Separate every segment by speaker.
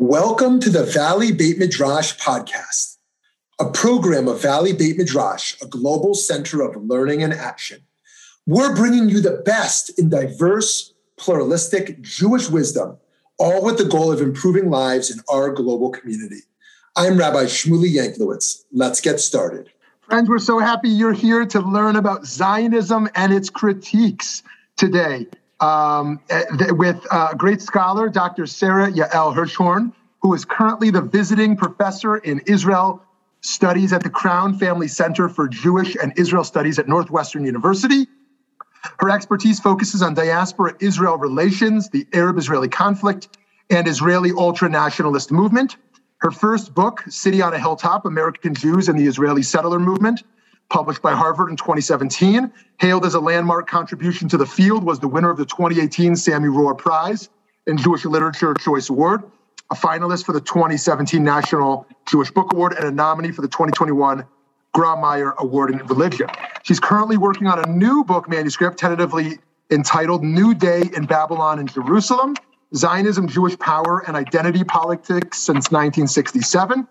Speaker 1: Welcome to the Valley Beit Midrash podcast, a program of Valley Beit Midrash, a global center of learning and action. We're bringing you the best in diverse, pluralistic Jewish wisdom, all with the goal of improving lives in our global community. I'm Rabbi Shmuley Yanklowitz. Let's get started.
Speaker 2: Friends, we're so happy you're here to learn about Zionism and its critiques today um, eh, with a great scholar, Dr. Sarah Yael Hirschhorn, who is currently the visiting professor in Israel studies at the Crown Family Center for Jewish and Israel Studies at Northwestern University. Her expertise focuses on diaspora Israel relations, the Arab Israeli conflict, and Israeli ultra nationalist movement. Her first book, City on a Hilltop American Jews and the Israeli Settler Movement, published by Harvard in 2017. Hailed as a landmark contribution to the field, was the winner of the 2018 Sami Rohr Prize and Jewish Literature Choice Award, a finalist for the 2017 National Jewish Book Award, and a nominee for the 2021 Grawemeyer Award in Religion. She's currently working on a new book manuscript, tentatively entitled New Day in Babylon and Jerusalem Zionism, Jewish Power, and Identity Politics since 1967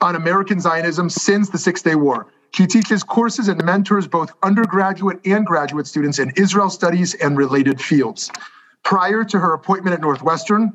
Speaker 2: on American Zionism since the Six Day War. She teaches courses and mentors both undergraduate and graduate students in Israel studies and related fields. Prior to her appointment at Northwestern,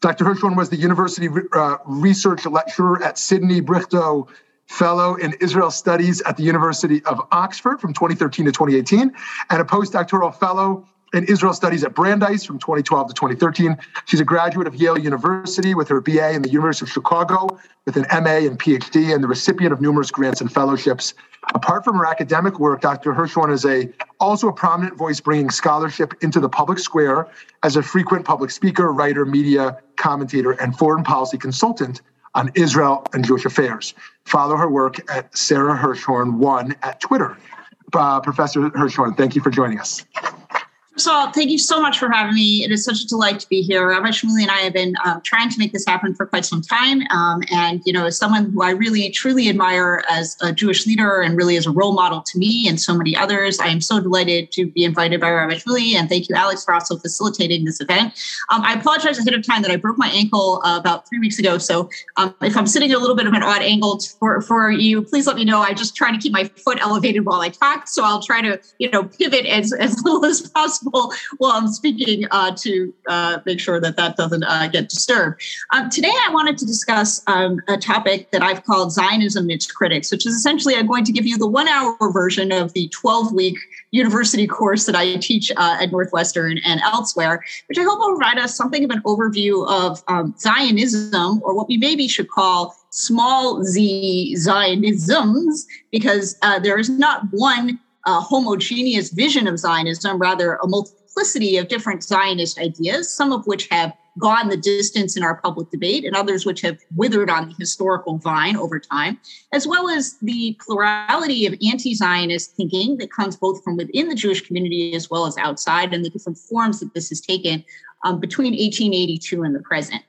Speaker 2: Dr. Hirschhorn was the university uh, research lecturer at Sidney Brichto Fellow in Israel Studies at the University of Oxford from 2013 to 2018, and a postdoctoral fellow in Israel Studies at Brandeis from 2012 to 2013. She's a graduate of Yale University with her BA in the University of Chicago with an MA and PhD, and the recipient of numerous grants and fellowships. Apart from her academic work, Dr. Hirschhorn is a also a prominent voice bringing scholarship into the public square as a frequent public speaker, writer, media commentator, and foreign policy consultant on Israel and Jewish affairs. Follow her work at Sarah Hirschhorn one at Twitter. Uh, Professor Hirschhorn, thank you for joining us.
Speaker 3: First of all, thank you so much for having me. It is such a delight to be here. Rabbi Shmuley and I have been um, trying to make this happen for quite some time. Um, and, you know, as someone who I really, truly admire as a Jewish leader and really as a role model to me and so many others, I am so delighted to be invited by Rabbi Shmuley. And thank you, Alex, for also facilitating this event. Um, I apologize ahead of time that I broke my ankle uh, about three weeks ago. So um, if I'm sitting a little bit of an odd angle for, for you, please let me know. I'm just try to keep my foot elevated while I talk. So I'll try to, you know, pivot as, as little as possible possible while I'm speaking uh, to uh, make sure that that doesn't uh, get disturbed. Um, today, I wanted to discuss um, a topic that I've called Zionism and Its Critics, which is essentially I'm going to give you the one hour version of the 12 week university course that I teach uh, at Northwestern and elsewhere, which I hope will provide us something of an overview of um, Zionism, or what we maybe should call small z Zionisms, because uh, there is not one a homogeneous vision of Zionism, rather a multiplicity of different Zionist ideas, some of which have gone the distance in our public debate and others which have withered on the historical vine over time, as well as the plurality of anti Zionist thinking that comes both from within the Jewish community as well as outside, and the different forms that this has taken um, between 1882 and the present.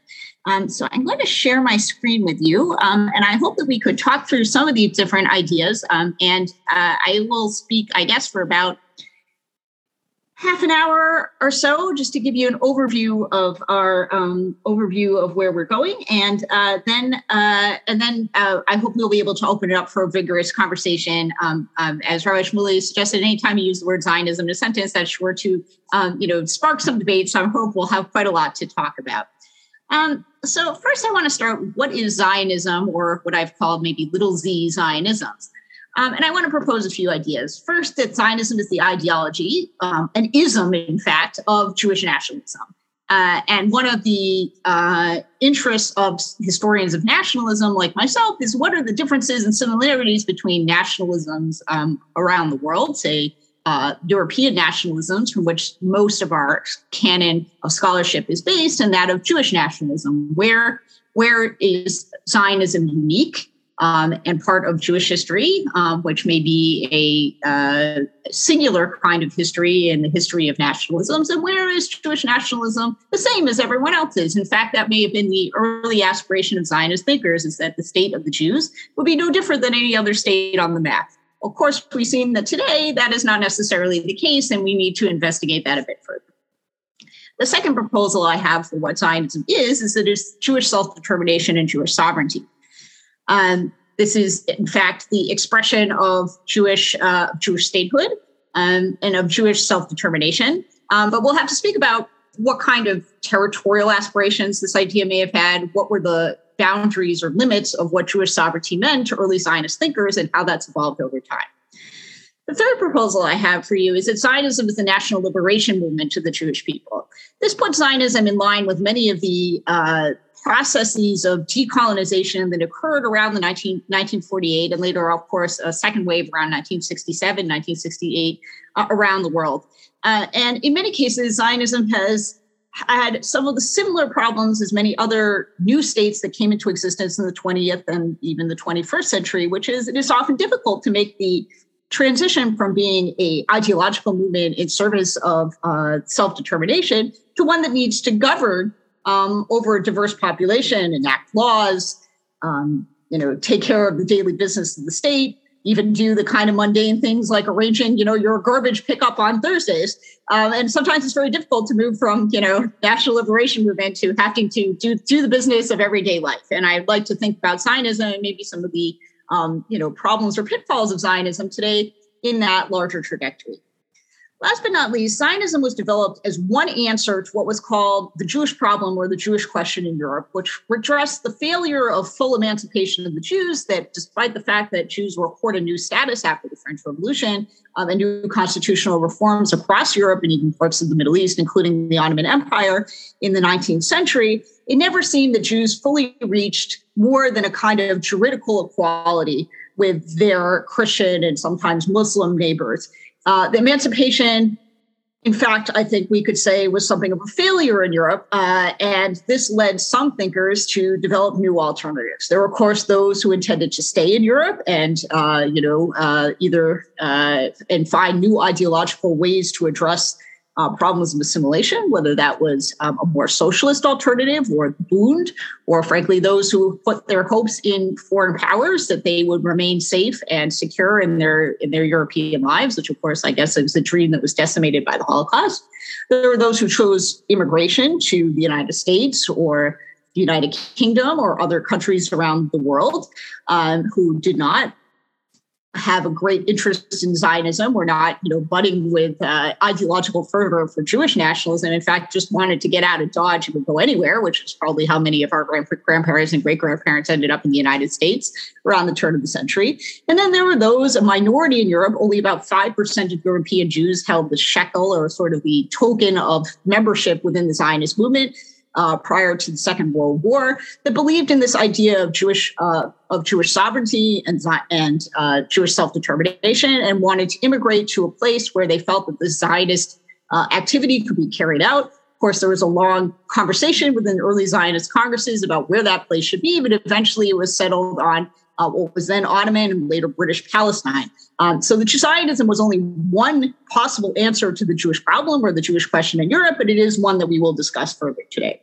Speaker 3: Um, so I'm going to share my screen with you, um, and I hope that we could talk through some of these different ideas. Um, and uh, I will speak, I guess, for about half an hour or so, just to give you an overview of our um, overview of where we're going, and uh, then uh, and then uh, I hope we'll be able to open it up for a vigorous conversation. Um, um, as Rabbi Shmuley suggested, anytime you use the word Zionism in a sentence, that's sure to you know spark some debate. So I hope we'll have quite a lot to talk about. Um, so, first, I want to start what is Zionism, or what I've called maybe little z Zionisms. Um, and I want to propose a few ideas. First, that Zionism is the ideology, um, an ism, in fact, of Jewish nationalism. Uh, and one of the uh, interests of historians of nationalism, like myself, is what are the differences and similarities between nationalisms um, around the world, say uh, European nationalisms, from which most of our canon of scholarship is based, and that of Jewish nationalism. Where where is Zionism unique um, and part of Jewish history, um, which may be a uh, singular kind of history in the history of nationalisms, and where is Jewish nationalism the same as everyone else's? In fact, that may have been the early aspiration of Zionist thinkers: is that the state of the Jews would be no different than any other state on the map. Of course, we've seen that today that is not necessarily the case, and we need to investigate that a bit further. The second proposal I have for what Zionism is is that it's Jewish self-determination and Jewish sovereignty. Um, this is, in fact, the expression of Jewish uh, Jewish statehood um, and of Jewish self-determination. Um, but we'll have to speak about what kind of territorial aspirations this idea may have had, what were the boundaries or limits of what Jewish sovereignty meant to early Zionist thinkers, and how that's evolved over time. The third proposal I have for you is that Zionism is the national liberation movement to the Jewish people. This puts Zionism in line with many of the uh, processes of decolonization that occurred around the 19, 1948 and later, of course, a second wave around 1967, 1968 uh, around the world. Uh, and in many cases, Zionism has had some of the similar problems as many other new states that came into existence in the 20th and even the 21st century, which is it is often difficult to make the transition from being a ideological movement in service of uh, self-determination to one that needs to govern um, over a diverse population, enact laws, um, you know, take care of the daily business of the state, even do the kind of mundane things like arranging, you know, your garbage pickup on Thursdays. Um, and sometimes it's very difficult to move from, you know, national liberation movement to having to do do the business of everyday life. And I'd like to think about Zionism and maybe some of the, um, you know, problems or pitfalls of Zionism today in that larger trajectory. Last but not least, Zionism was developed as one answer to what was called the Jewish problem or the Jewish question in Europe, which addressed the failure of full emancipation of the Jews. That despite the fact that Jews were accorded new status after the French Revolution um, and new constitutional reforms across Europe and even parts of the Middle East, including the Ottoman Empire in the 19th century, it never seemed that Jews fully reached more than a kind of juridical equality with their Christian and sometimes Muslim neighbors. Uh, the emancipation, in fact, I think we could say was something of a failure in Europe. Uh, and this led some thinkers to develop new alternatives. There were, of course, those who intended to stay in Europe and, uh, you know, uh, either uh, and find new ideological ways to address uh, problems of assimilation, whether that was um, a more socialist alternative or Bund, or frankly, those who put their hopes in foreign powers that they would remain safe and secure in their in their European lives, which of course I guess was a dream that was decimated by the Holocaust. There were those who chose immigration to the United States or the United Kingdom or other countries around the world um, who did not have a great interest in Zionism. We're not, you know, budding with uh, ideological fervor for Jewish nationalism. In fact, just wanted to get out of Dodge and go anywhere, which is probably how many of our grandparents and great grandparents ended up in the United States around the turn of the century. And then there were those, a minority in Europe, only about 5% of European Jews held the shekel or sort of the token of membership within the Zionist movement uh, prior to the Second World War that believed in this idea of Jewish uh, of Jewish sovereignty and and uh, Jewish self determination, and wanted to immigrate to a place where they felt that the Zionist uh, activity could be carried out. Of course, there was a long conversation within early Zionist congresses about where that place should be, but eventually it was settled on uh, what was then Ottoman and later British Palestine. Um, so the Zionism was only one possible answer to the Jewish problem or the Jewish question in Europe, but it is one that we will discuss further today.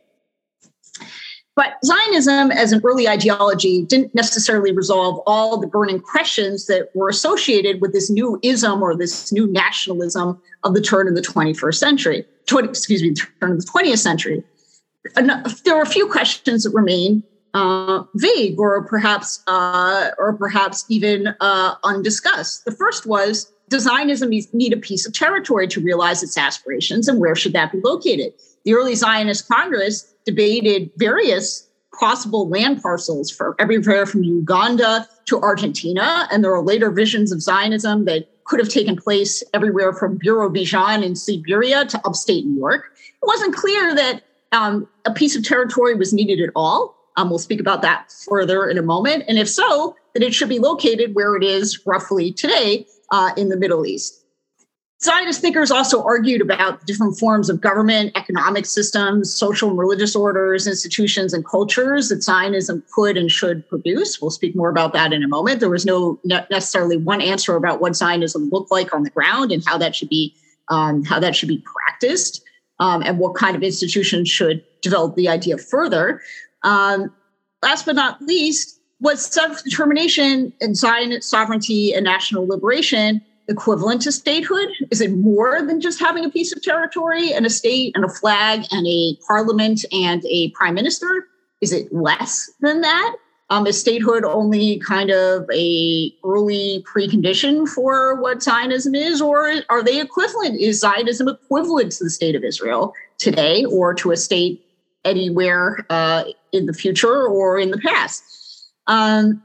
Speaker 3: But Zionism, as an early ideology, didn't necessarily resolve all the burning questions that were associated with this new ism or this new nationalism of the turn of the 21st century, 20, excuse me, turn of the 20th century. There were a few questions that remain uh, vague or perhaps uh, or perhaps even uh, undiscussed. The first was does Zionism need a piece of territory to realize its aspirations, and where should that be located? The early Zionist Congress debated various possible land parcels for everywhere from Uganda to Argentina. And there are later visions of Zionism that could have taken place everywhere from Birobidzhan in Siberia to upstate New York. It wasn't clear that um, a piece of territory was needed at all. Um, we'll speak about that further in a moment. And if so, that it should be located where it is roughly today uh, in the Middle East. Zionist thinkers also argued about different forms of government, economic systems, social and religious orders, institutions, and cultures that Zionism could and should produce. We'll speak more about that in a moment. There was no necessarily one answer about what Zionism looked like on the ground and how that should be um, how that should be practiced, um, and what kind of institutions should develop the idea further. Um, last but not least, was self determination and Zionist sovereignty and national liberation equivalent to statehood? Is it more than just having a piece of territory and a state and a flag and a parliament and a prime minister? Is it less than that? Um, is statehood only kind of a early precondition for what Zionism is, or are they equivalent? Is Zionism equivalent to the state of Israel today, or to a state anywhere uh, in the future or in the past? Um,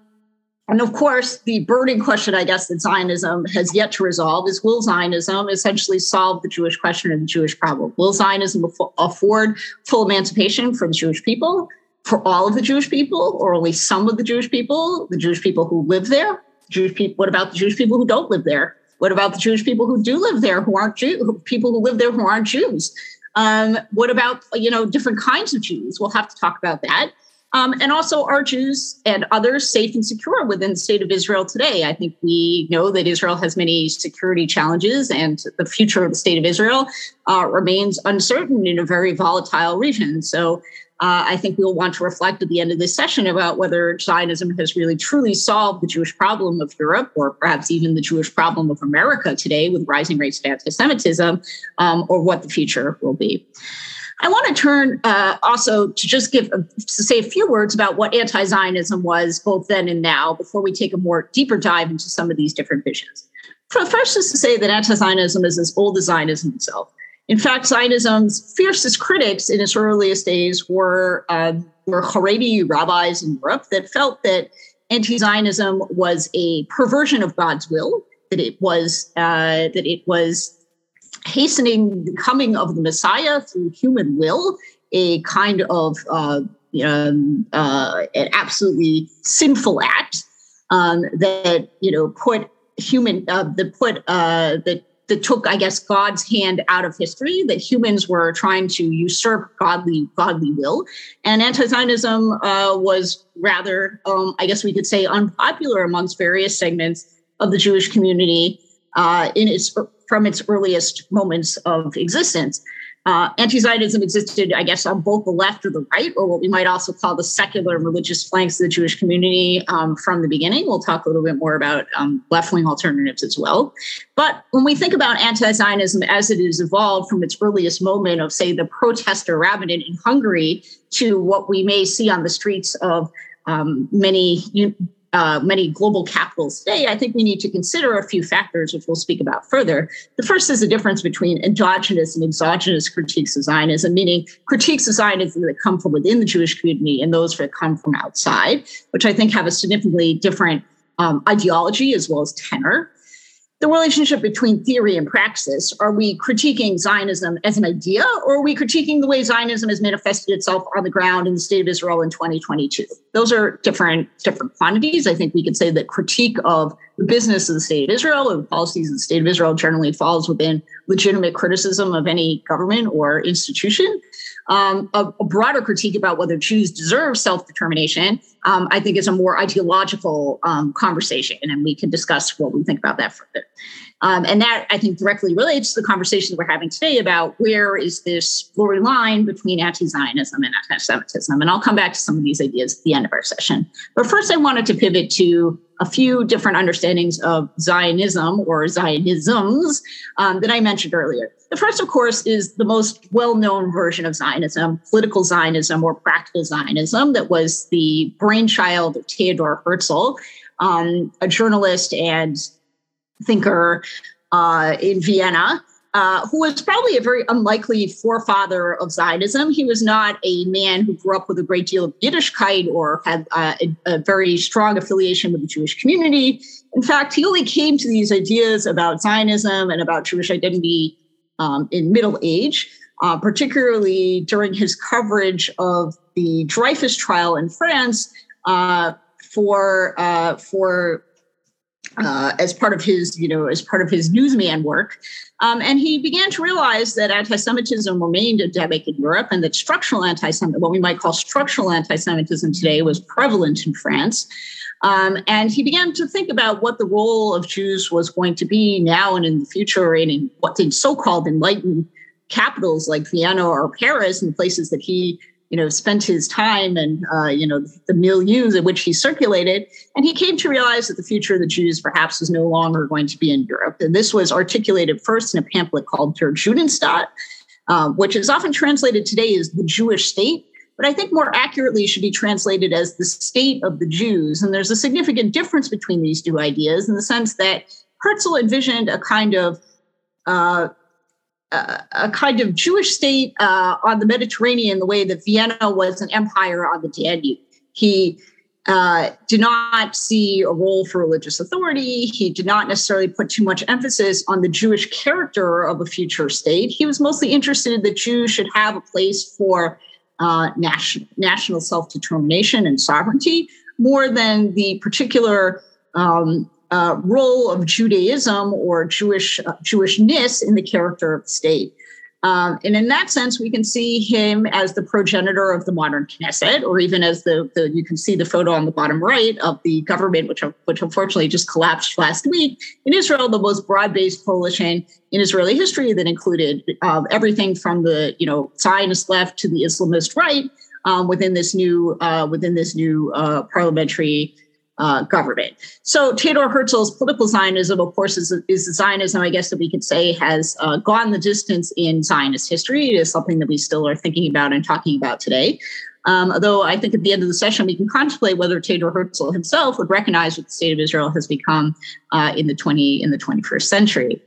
Speaker 3: and of course, the burning question, I guess, that Zionism has yet to resolve is will Zionism essentially solve the Jewish question and the Jewish problem? Will Zionism afford full emancipation for the Jewish people, for all of the Jewish people, or only some of the Jewish people, the Jewish people who live there? Jewish people, what about the Jewish people who don't live there? What about the Jewish people who do live there who aren't Jew, people who live there who aren't Jews? Um, what about you know different kinds of Jews? We'll have to talk about that. Um, and also, are Jews and others safe and secure within the state of Israel today? I think we know that Israel has many security challenges, and the future of the state of Israel uh, remains uncertain in a very volatile region. So, uh, I think we'll want to reflect at the end of this session about whether Zionism has really truly solved the Jewish problem of Europe, or perhaps even the Jewish problem of America today with rising rates of anti Semitism, um, or what the future will be. I want to turn uh, also to just give to say a few words about what anti-Zionism was both then and now before we take a more deeper dive into some of these different visions. First is to say that anti-Zionism is as old as Zionism itself. In fact, Zionism's fiercest critics in its earliest days were uh, were Haredi rabbis in Europe that felt that anti-Zionism was a perversion of God's will, that it was uh, that it was hastening the coming of the Messiah through human will, a kind of uh, um, uh, an absolutely sinful act um, that you know put human uh, that put uh, that that took I guess God's hand out of history. That humans were trying to usurp godly godly will, and anti-Zionism uh, was rather um, I guess we could say unpopular amongst various segments of the Jewish community uh, in its from its earliest moments of existence. Uh, anti-Zionism existed, I guess, on both the left or the right, or what we might also call the secular and religious flanks of the Jewish community um, from the beginning. We'll talk a little bit more about um, left-wing alternatives as well. But when we think about anti-Zionism as it has evolved from its earliest moment of, say, the protester rabbinate in Hungary to what we may see on the streets of um, many uh, many global capitals today, I think we need to consider a few factors, which we'll speak about further. The first is the difference between endogenous and exogenous critiques of Zionism, meaning critiques of Zionism that come from within the Jewish community and those that come from outside, which I think have a significantly different um, ideology as well as tenor the relationship between theory and praxis. Are we critiquing Zionism as an idea, or are we critiquing the way Zionism has manifested itself on the ground in the state of Israel in 2022? Those are different, different quantities. I think we could say that critique of the business of the state of Israel the policies of the state of Israel generally falls within legitimate criticism of any government or institution. Um, a, a, broader critique about whether Jews deserve self determination, um, I think, is a more ideological um, conversation. And we can discuss what we think about that further. Um, and that, I think, directly relates to the conversation we're having today about where is this blurry line between anti Zionism and anti Semitism. And I'll come back to some of these ideas at the end of our session. But first, I wanted to pivot to a few different understandings of Zionism or Zionisms um, that I mentioned earlier. The first, of course, is the most well known version of Zionism, political Zionism or practical Zionism, that was the brainchild of Theodor Herzl, um, a journalist and thinker uh, in Vienna uh, who was probably a very unlikely forefather of Zionism. He was not a man who grew up with a great deal of Yiddishkeit or had uh, a, a, very strong affiliation with the Jewish community. In fact, he only came to these ideas about Zionism and about Jewish identity um, in middle age, uh, particularly during his coverage of the Dreyfus trial in France uh, for uh, for uh, as part of his, you know, as part of his newsman work. Um, and he began to realize that anti-Semitism remained endemic in Europe and that structural anti-Semitism, what we might call structural anti-Semitism today, was prevalent in France. Um, and he began to think about what the role of Jews was going to be now and in the future and in what the so-called enlightened capitals like Vienna or Paris and places that he you know, spent his time and, uh, you know, the milieux in which he circulated. And he came to realize that the future of the Jews perhaps was no longer going to be in Europe. And this was articulated first in a pamphlet called Der Judenstaat, uh, which is often translated today as the Jewish state. But I think more accurately should be translated as the state of the Jews. And there's a significant difference between these two ideas in the sense that Herzl envisioned a kind of uh, a, kind of Jewish state uh, on the Mediterranean, the way that Vienna was an empire on the Danube. He uh, did not see a role for religious authority. He did not necessarily put too much emphasis on the Jewish character of a future state. He was mostly interested that Jews should have a place for uh, national, national self determination and sovereignty more than the particular um, uh, role of Judaism or Jewish uh, Jewishness in the character of the state. Um, and in that sense, we can see him as the progenitor of the modern Knesset, or even as the, the you can see the photo on the bottom right of the government, which which unfortunately just collapsed last week in Israel, the most broad-based coalition in Israeli history that included uh, everything from the you know Zionist left to the Islamist right um, within this new uh, within this new uh, parliamentary uh, government. So Theodor Herzl's political Zionism, of course, is, is Zionism, I guess, that we could say has uh, gone the distance in Zionist history. It is something that we still are thinking about and talking about today. Um, although I think at the end of the session, we can contemplate whether Theodor Herzl himself would recognize what the state of Israel has become uh, in the 20 in the 21st century.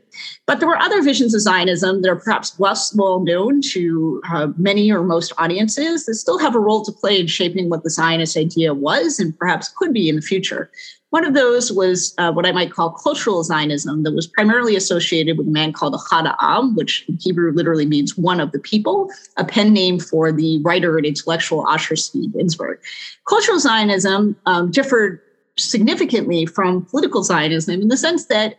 Speaker 3: But there were other visions of Zionism that are perhaps less well known to uh, many or most audiences that still have a role to play in shaping what the Zionist idea was and perhaps could be in the future. One of those was uh, what I might call cultural Zionism that was primarily associated with a man called Ahad Ha'am, which in Hebrew literally means one of the people, a pen name for the writer and intellectual Asher Tzvi Ginsburg. Cultural Zionism um, differed significantly from political Zionism in the sense that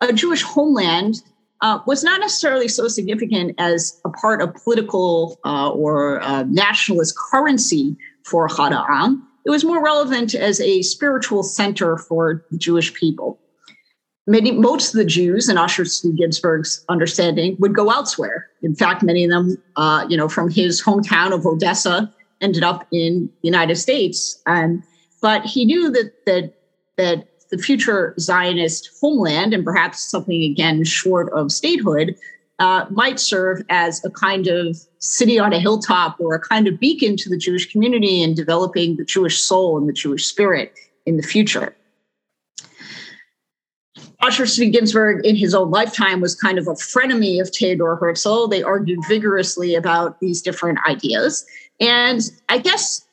Speaker 3: a Jewish homeland uh, was not necessarily so significant as a part of political uh, or uh, nationalist currency for Ahad It was more relevant as a spiritual center for the Jewish people. Many, most of the Jews, in Asher Tzvi Ginsburg's understanding, would go elsewhere. In fact, many of them, uh, you know, from his hometown of Odessa, ended up in the United States. Um, but he knew that that that the future Zionist homeland, and perhaps something again short of statehood, uh, might serve as a kind of city on a hilltop or a kind of beacon to the Jewish community in developing the Jewish soul and the Jewish spirit in the future. Asher Ginsburg, in his own lifetime, was kind of a frenemy of Theodor Herzl. They argued vigorously about these different ideas. And I guess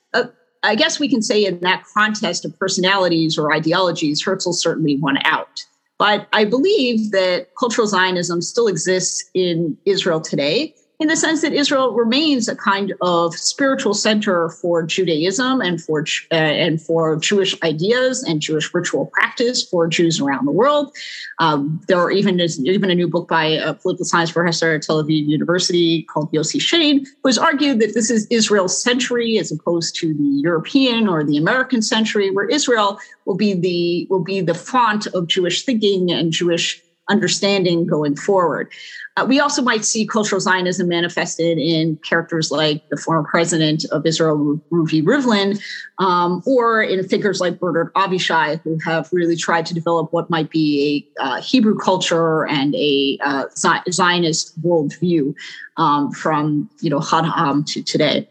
Speaker 3: I guess we can say in that contest of personalities or ideologies, Herzl certainly won out. But I believe that cultural Zionism still exists in Israel today in the sense that Israel remains a kind of spiritual center for Judaism and for uh, and for Jewish ideas and Jewish ritual practice for Jews around the world. Um, there are even even a new book by a political science professor at Tel Aviv University called Yossi Shain, who has argued that this is Israel's century as opposed to the European or the American century, where Israel will be the will be the font of Jewish thinking and Jewish understanding going forward. Uh, we also might see cultural Zionism manifested in characters like the former president of Israel, Ruvi Rivlin, um, or in figures like Bernard Avishai, who have really tried to develop what might be a uh, Hebrew culture and a uh, Zionist worldview um, from you know Ahad to today.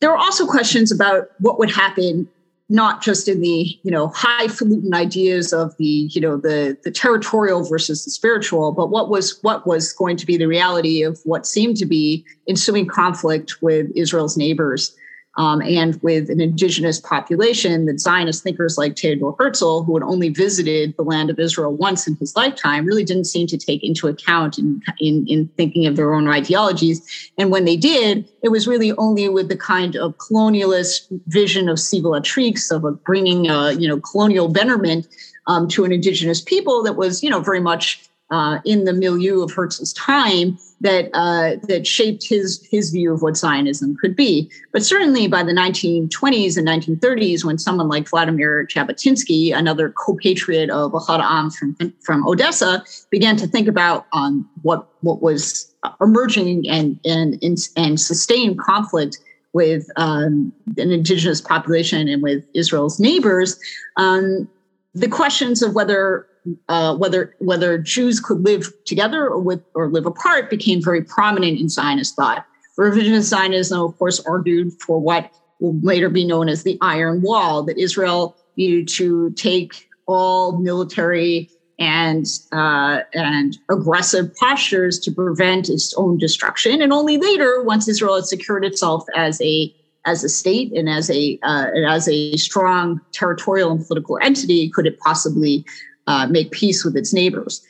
Speaker 3: There are also questions about what would happen not just in the you know highfalutin ideas of the you know the the territorial versus the spiritual but what was what was going to be the reality of what seemed to be ensuing conflict with israel's neighbors um, and with an indigenous population that Zionist thinkers like Theodor Herzl, who had only visited the land of Israel once in his lifetime, really didn't seem to take into account in, in, in thinking of their own ideologies. And when they did, it was really only with the kind of colonialist vision of civilisatrice, of a bringing, a, you know, colonial betterment um, to an indigenous people that was, you know, very much uh, in the milieu of Herzl's time that uh, that shaped his his view of what Zionism could be. But certainly by the 1920s and 1930s, when someone like Vladimir Jabotinsky, another co-patriot of Ahad Ha'am from from Odessa, began to think about um, what what was emerging and and and, sustained conflict with um, an indigenous population and with Israel's neighbors, um, the questions of whether uh, whether whether Jews could live together or with or live apart became very prominent in Zionist thought. Revisionist Zionism, of course, argued for what will later be known as the Iron Wall, that Israel needed to take all military and uh, and aggressive postures to prevent its own destruction, and only later, once Israel had secured itself as a as a state and as a uh, as a strong territorial and political entity, could it possibly uh, make peace with its neighbors.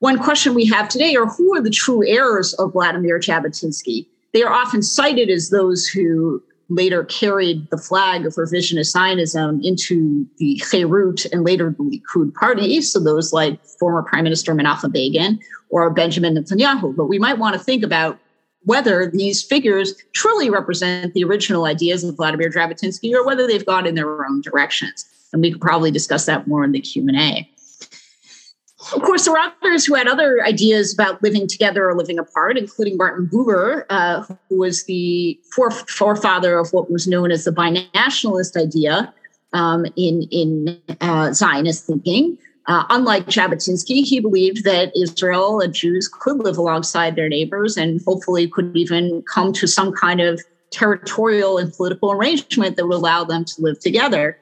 Speaker 3: One question we have today are who are the true heirs of Vladimir Jabotinsky? They are often cited as those who later carried the flag of revisionist Zionism into the Herut and later the Likud party. So those like former Prime Minister Menachem Begin or Benjamin Netanyahu. But we might want to think about whether these figures truly represent the original ideas of Vladimir Jabotinsky or whether they've gone in their own directions. And we could probably discuss that more in the Q&A. Of course, there were others who had other ideas about living together or living apart, including Martin Buber, uh, who was the forefather of what was known as the binationalist idea um, in, in uh, Zionist thinking. Uh, unlike Jabotinsky, he believed that Israel and Jews could live alongside their neighbors and hopefully could even come to some kind of territorial and political arrangement that would allow them to live together.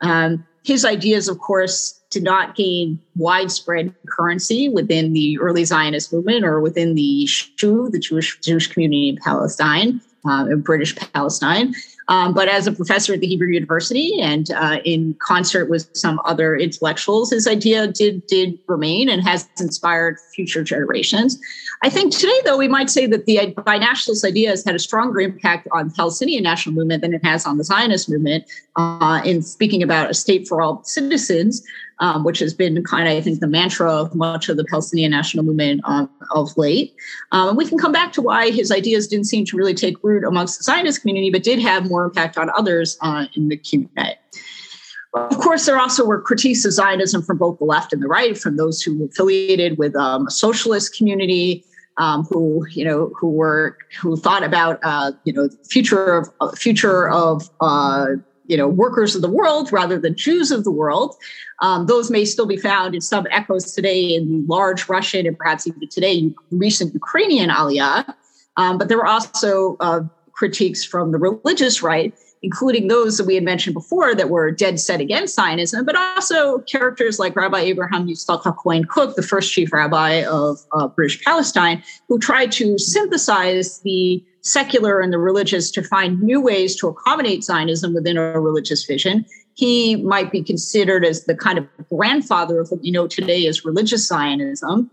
Speaker 3: Um, his ideas, of course, did not gain widespread currency within the early Zionist movement or within the Shu, the Jewish Jewish community in Palestine, uh, in British Palestine. Um, but as a professor at the Hebrew University and uh, in concert with some other intellectuals, his idea did did remain and has inspired future generations. I think today, though, we might say that the binationalist idea has had a stronger impact on the Palestinian national movement than it has on the Zionist movement. Uh, in speaking about a state for all citizens, um, which has been kind of, I think, the mantra of much of the Palestinian national movement um, of late. Um, we can come back to why his ideas didn't seem to really take root amongst the Zionist community, but did have more impact on others uh, in the community. Of course, there also were critiques of Zionism from both the left and the right, from those who affiliated with um, a socialist community, um, who you know who were who thought about uh, you know future of uh, future of uh, you know workers of the world rather than Jews of the world. Um, those may still be found in some echoes today in large Russian and perhaps even today recent Ukrainian aliyah. Um, but there were also uh, critiques from the religious right, including those that we had mentioned before that were dead set against Zionism, but also characters like Rabbi Abraham Yitzchak Cohen Kook, the first chief rabbi of uh, British Palestine, who tried to synthesize the secular and the religious to find new ways to accommodate Zionism within a religious vision he might be considered as the kind of grandfather of what we know today as religious Zionism.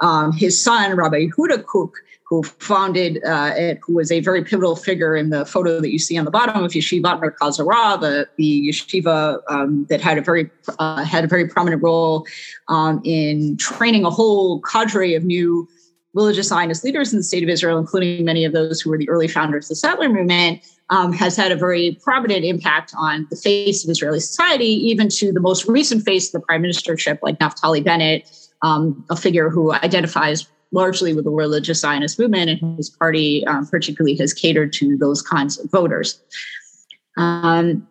Speaker 3: Um, his son, Rabbi Yehuda Kook, who founded uh, it, who was a very pivotal figure in the photo that you see on the bottom of Yeshiva Merkaz Harav, the, the yeshiva um, that had a very uh, had a very prominent role um, in training a whole cadre of new religious Zionist leaders in the state of Israel, including many of those who were the early founders of the settler movement, um, has had a very prominent impact on the face of Israeli society, even to the most recent face of the prime ministership, like Naftali Bennett, um, a figure who identifies largely with the religious Zionist movement, and his party um, particularly has catered to those kinds of voters. Um,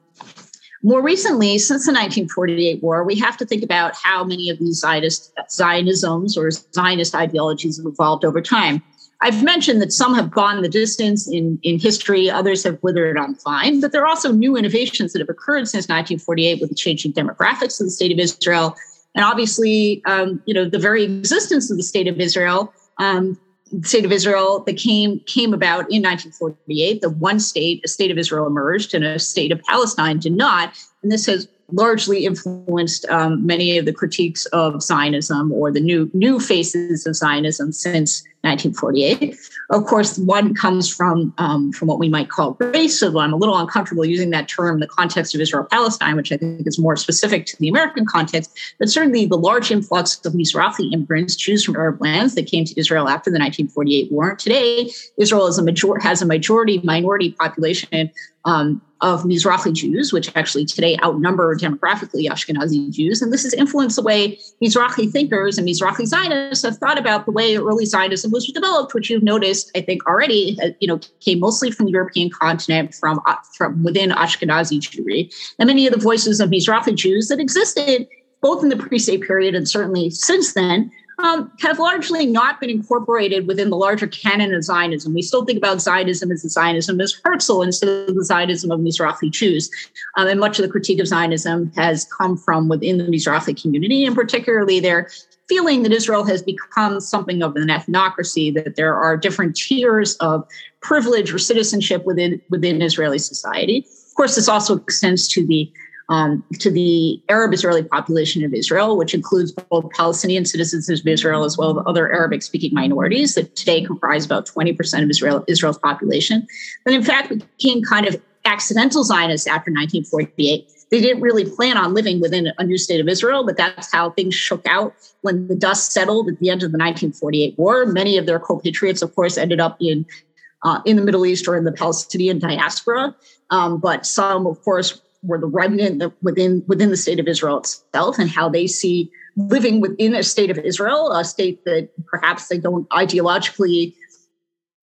Speaker 3: more recently, since the 1948 war, we have to think about how many of these Zionist, Zionisms or Zionist ideologies have evolved over time. I've mentioned that some have gone the distance in, in history, others have withered on vine, but there are also new innovations that have occurred since 1948 with the changing demographics of the state of Israel. And obviously, um, you know, the very existence of the state of Israel, um, the state of Israel that came, came about in 1948. The one state, a state of Israel emerged and a state of Palestine did not. And this has largely influenced um, many of the critiques of Zionism or the new new faces of Zionism since 1948. Of course, one comes from um, from what we might call race. So I'm a little uncomfortable using that term in the context of Israel-Palestine, which I think is more specific to the American context. But certainly, the large influx of Mizrahi immigrants, Jews from Arab lands, that came to Israel after the 1948 war. Today, Israel is a major- has a majority minority population um, of Mizrahi Jews, which actually today outnumber demographically Ashkenazi Jews. And this has influenced the way Mizrahi thinkers and Mizrahi Zionists have thought about the way early Zionism was developed, which you've noticed, I think, already, uh, you know, came mostly from the European continent, from, uh, from within Ashkenazi Jewry. And many of the voices of Mizrahi Jews that existed both in the pre-state period and certainly since then um, have largely not been incorporated within the larger canon of Zionism. We still think about Zionism as the Zionism as Herzl instead of the Zionism of Mizrahi Jews. Um, and much of the critique of Zionism has come from within the Mizrahi community, and particularly their feeling that Israel has become something of an ethnocracy, that there are different tiers of privilege or citizenship within, within Israeli society. Of course, this also extends to the um, to the Arab Israeli population of Israel, which includes both Palestinian citizens of Israel as well as other Arabic speaking minorities that today comprise about 20% of Israel, Israel's population. But in fact, became kind of accidental Zionists after 1948. They didn't really plan on living within a new state of Israel, but that's how things shook out when the dust settled at the end of the 1948 war. Many of their compatriots, of course, ended up in uh, in the Middle East or in the Palestinian diaspora. Um, but some, of course, were the remnant within within the state of Israel itself and how they see living within a state of Israel, a state that perhaps they don't ideologically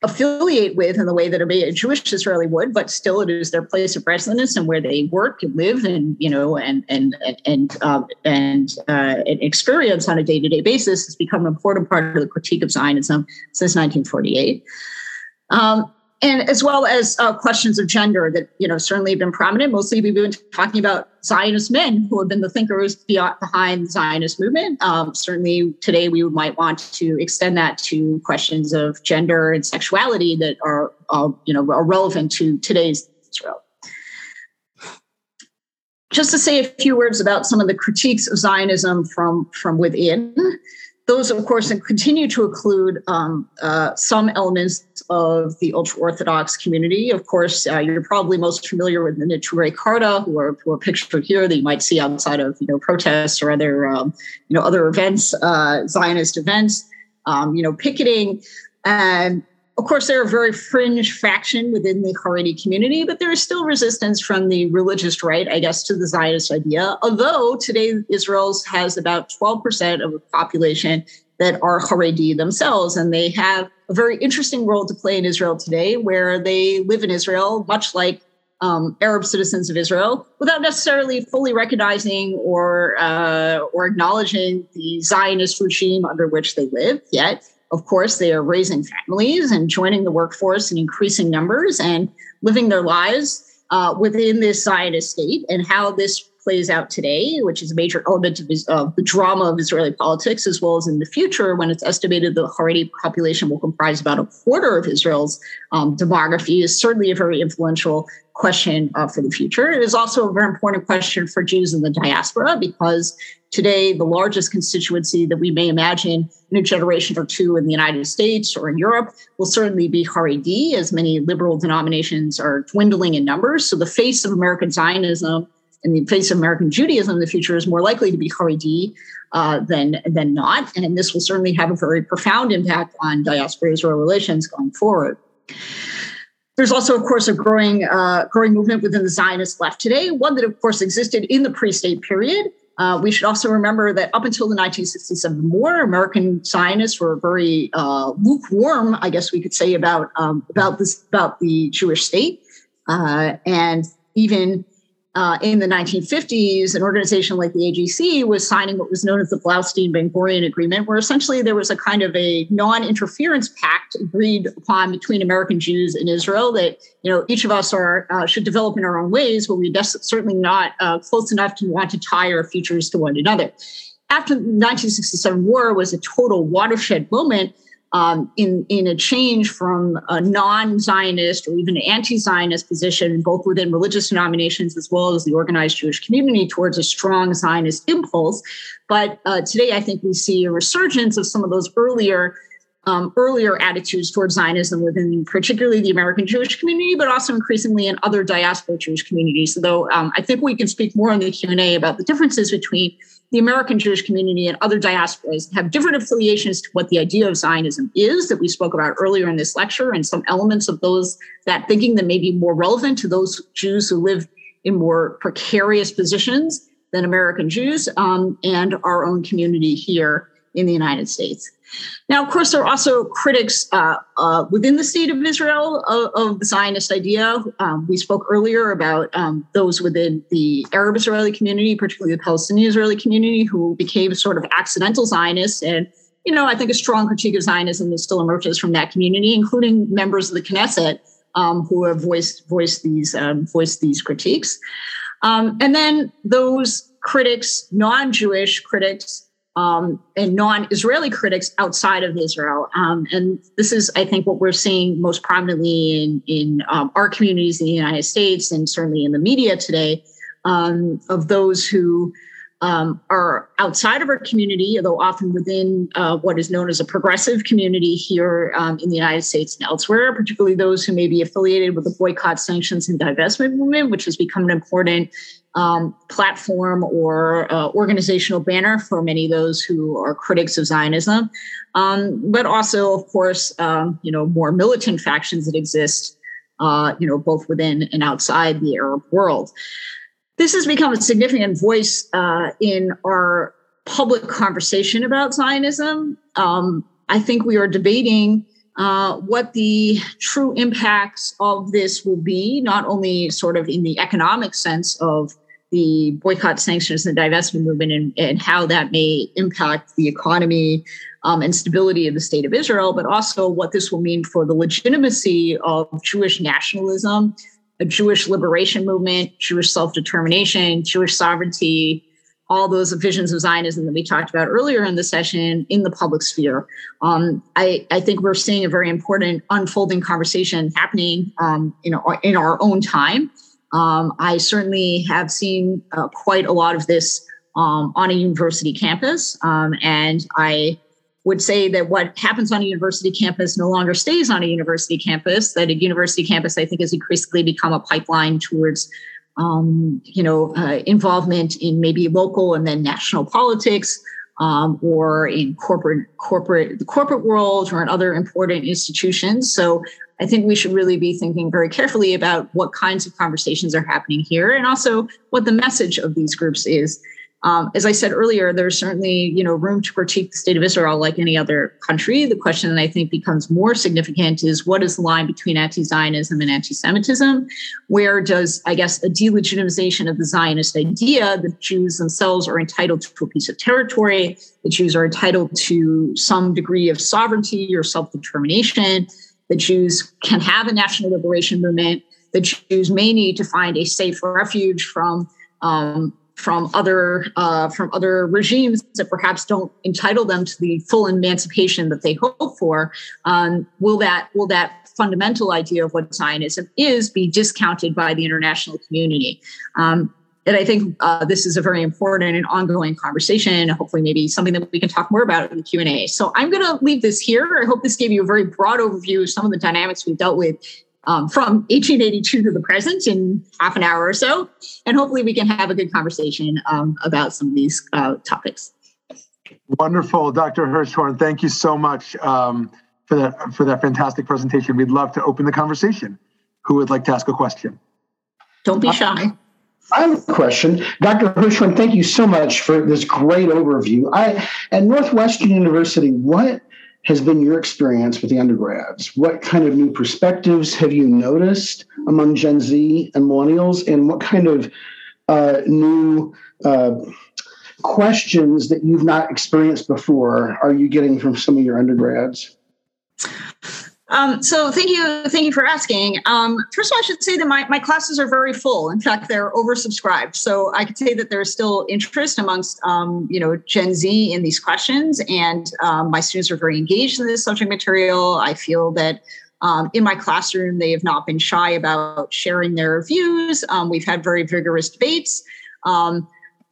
Speaker 3: affiliate with in the way that a Jewish Israeli would, but still it is their place of residence and where they work and live and you know and and and um, and, uh, and experience on a day to day basis has become an important part of the critique of Zionism since 1948. Um, and as well as uh, questions of gender that you know certainly have been prominent. Mostly, we've been talking about Zionist men who have been the thinkers behind the Zionist movement. Um, certainly, today we might want to extend that to questions of gender and sexuality that are uh, you know are relevant to today's Israel. Just to say a few words about some of the critiques of Zionism from from within those, of course, continue to include um, uh, some elements of the ultra Orthodox community. Of course, uh, you're probably most familiar with the Neturei Karta, who are, who are pictured here that you might see outside of you know protests or other um, you know other events, uh, Zionist events. Um, you know, picketing, and of course, they're a very fringe faction within the Haredi community, but there is still resistance from the religious right, I guess, to the Zionist idea. Although today Israel has about 12% of the population that are Haredi themselves, and they have a very interesting role to play in Israel today, where they live in Israel, much like um, Arab citizens of Israel, without necessarily fully recognizing or uh, or acknowledging the Zionist regime under which they live yet of course, they are raising families and joining the workforce in increasing numbers and living their lives uh, within this Zionist state and how this plays out today, which is a major element of, uh, the drama of Israeli politics, as well as in the future when it's estimated the Haredi population will comprise about a quarter of Israel's um, demography, is certainly a very influential question uh, for the future. It is also a very important question for Jews in the diaspora because today the largest constituency that we may imagine in a generation or two in the United States or in Europe will certainly be Haredi, as many liberal denominations are dwindling in numbers. So the face of American Zionism and the face of American Judaism in the future is more likely to be Haredi uh, than than not, and this will certainly have a very profound impact on diaspora-Israel relations going forward. There's also, of course, a growing uh, growing movement within the Zionist left today, one that, of course, existed in the pre-state period. Uh, we should also remember that up until the 1967 war, American Zionists were very uh, lukewarm, I guess we could say, about um, about this about the Jewish state, uh, and even uh, in the 1950s, an organization like the AJC was signing what was known as the Blaustein Ben Gurion Agreement, where essentially there was a kind of a non interference pact agreed upon between American Jews and Israel that you know each of us are uh, should develop in our own ways, but we're certainly not uh, close enough to want to tie our futures to one another. After the 1967 war was a total watershed moment um, in, in a change from a non Zionist or even anti Zionist position, both within religious denominations as well as the organized Jewish community, towards a strong Zionist impulse. But uh, today, I think we see a resurgence of some of those earlier um, earlier attitudes towards Zionism within particularly the American Jewish community, but also increasingly in other diaspora Jewish communities. So um, I think we can speak more in the Q&A about the differences between the American Jewish community and other diasporas have different affiliations to what the idea of Zionism is that we spoke about earlier in this lecture, and some elements of those that thinking that may be more relevant to those Jews who live in more precarious positions than American Jews um, and our own community here in the United States. Now, of course, there are also critics uh, uh, within the state of Israel of, of the Zionist idea. Um, we spoke earlier about um, those within the Arab Israeli community, particularly the Palestinian Israeli community, who became sort of accidental Zionists. And, you know, I think a strong critique of Zionism that still emerges from that community, including members of the Knesset um, who have voiced voiced these um, voiced these critiques. Um, and then those critics, non-Jewish critics, um, and non-Israeli critics outside of Israel. Um, and this is, I think, what we're seeing most prominently in, in um, our communities in the United States and certainly in the media today um, of those who um, are outside of our community, although often within uh, what is known as a progressive community here um, in the United States and elsewhere, particularly those who may be affiliated with the boycott, sanctions, and divestment movement, which has become an important um, platform or uh, organizational banner for many of those who are critics of Zionism, um, but also, of course, um, you know, more militant factions that exist, uh, you know, both within and outside the Arab world. This has become a significant voice uh, in our public conversation about Zionism. Um, I think we are debating uh, what the true impacts of this will be, not only sort of in the economic sense of the boycott, sanctions, and divestment movement and, and how that may impact the economy um, and stability of the state of Israel, but also what this will mean for the legitimacy of Jewish nationalism, a Jewish liberation movement, Jewish self determination, Jewish sovereignty, all those visions of Zionism that we talked about earlier in the session in the public sphere. Um, I, I, think we're seeing a very important unfolding conversation happening um, in, our, in our own time. Um, I certainly have seen uh, quite a lot of this um, on a university campus. Um, and I would say that what happens on a university campus no longer stays on a university campus, that a university campus, I think, has increasingly become a pipeline towards. Um, you know, uh, involvement in maybe local and then national politics, um, or in corporate corporate the corporate world or in other important institutions. So I think we should really be thinking very carefully about what kinds of conversations are happening here and also what the message of these groups is. Um, as I said earlier, there's certainly you know room to critique the state of Israel like any other country. The question that I think becomes more significant is what is the line between anti-Zionism and anti-Semitism? Where does I guess a delegitimization of the Zionist idea that Jews themselves are entitled to a piece of territory, that Jews are entitled to some degree of sovereignty or self-determination, the Jews can have a national liberation movement. The Jews may need to find a safe refuge from um, from other uh, from other regimes that perhaps don't entitle them to the full emancipation that they hope for. Um, will that will that fundamental idea of what Zionism is be discounted by the international community? Um, and I think uh, this is a very important and ongoing conversation. Hopefully, maybe something that we can talk more about in the Q and A. So I'm going to leave this here. I hope this gave you a very broad overview of some of the dynamics we've dealt with um, from 1882 to the present in half an hour or so, and hopefully we can have a good conversation um, about some of these uh, topics.
Speaker 2: Wonderful, Dr. Hirschhorn. Thank you so much um, for that for that fantastic presentation. We'd love to open the conversation. Who would like to ask a question?
Speaker 3: Don't be shy.
Speaker 4: I have a question. Dr. Hirschhorn, thank you so much for this great overview. I at Northwestern University, what has been your experience with the undergrads? What kind of new perspectives have you noticed among Gen Z and millennials? And what kind of uh, new uh, questions that you've not experienced before are you getting from some of your undergrads?
Speaker 3: Um, so thank you, thank you for asking. Um, first of all, I should say that my, my classes are very full. In fact, they're oversubscribed. So I could say that there's still interest amongst um, you know Gen Z in these questions, and um, my students are very engaged in this subject material. I feel that um, in my classroom they have not been shy about sharing their views. Um, we've had very vigorous debates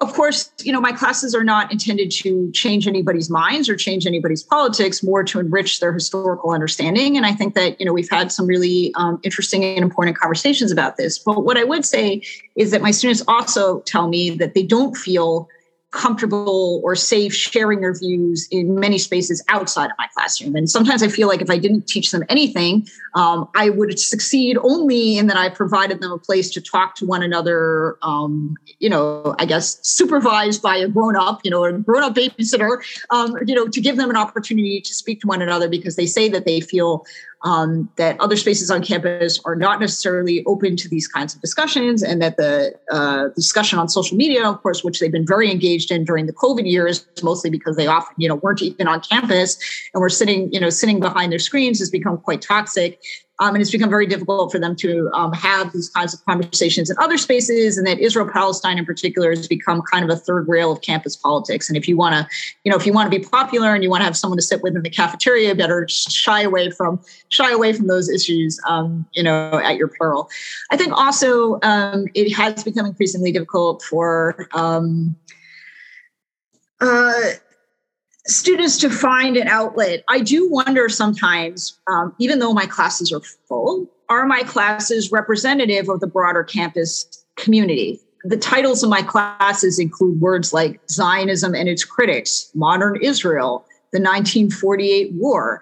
Speaker 3: of course, you know, my classes are not intended to change anybody's minds or change anybody's politics, more to enrich their historical understanding. And I think that, you know, we've had some really um, interesting and important conversations about this. But what I would say is that my students also tell me that they don't feel comfortable or safe sharing their views in many spaces outside of my classroom. And sometimes I feel like if I didn't teach them anything, um, I would succeed only in that I provided them a place to talk to one another, um, you know, I guess supervised by a grown up, you know, a grown up babysitter, um, you know, to give them an opportunity to speak to one another because they say that they feel um, that other spaces on campus are not necessarily open to these kinds of discussions, and that the uh, discussion on social media, of course, which they've been very engaged in during the COVID years, mostly because they often, you know, weren't even on campus and were sitting, you know, sitting behind their screens, has become quite toxic. Um, and it's become very difficult for them to um, have these kinds of conversations in other spaces. And that Israel Palestine, in particular, has become kind of a third rail of campus politics. And if you want to, you know, if you want to be popular and you want to have someone to sit with in the cafeteria, better shy away from shy away from those issues, um, you know, at your peril. I think also um, it has become increasingly difficult for. Um, uh, students to find an outlet. I do wonder sometimes, um, even though my classes are full, are my classes representative of the broader campus community? The titles of my classes include words like Zionism and its critics, modern Israel, the 1948 war,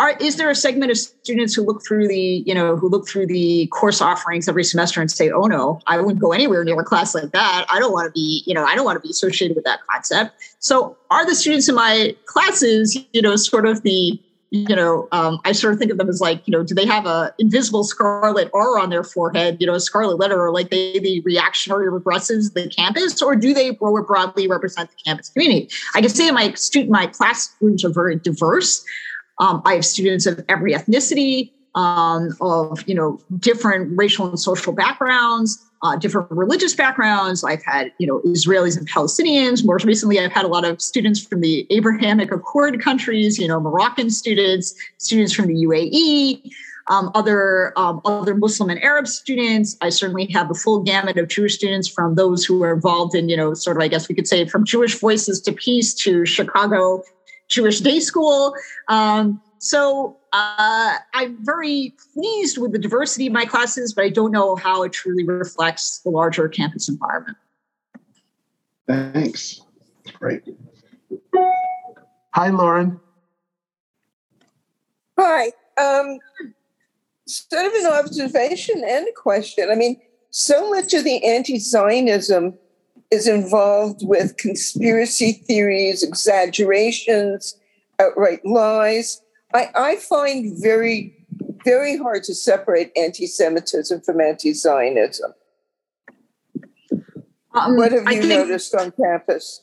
Speaker 3: are, is there a segment of students who look through the you know who look through the course offerings every semester and say oh no i wouldn't go anywhere near a class like that. I don't want to be you know i don't want to be associated with that concept. So are the students in my classes you know sort of the you know um, i sort of think of them as like you know do they have a invisible scarlet r on their forehead you know a scarlet letter or like they the reactionary regressives the campus or do they broadly represent the campus community? I can say my student my classrooms are very diverse um, I have students of every ethnicity, um, of you know different racial and social backgrounds, uh, different religious backgrounds. I've had you know Israelis and Palestinians. More recently, I've had a lot of students from the Abrahamic Accord countries. You know, Moroccan students, students from the UAE. Um, other um, other Muslim and Arab students. I certainly have a full gamut of Jewish students from those who are involved in, you know, sort of, I guess we could say, from Jewish Voices to Peace to Chicago Jewish day school. Um, so uh, I'm very pleased with the diversity of my classes, but I don't know how it truly reflects the larger campus environment.
Speaker 4: Thanks. Great.
Speaker 2: Hi, Lauren.
Speaker 5: Hi. Um, sort of an observation and a question. I mean, so much of the anti Zionism is involved with conspiracy theories, exaggerations, outright lies. I, I find very, very hard to separate anti Semitism from anti Zionism. Um, what have you noticed on campus?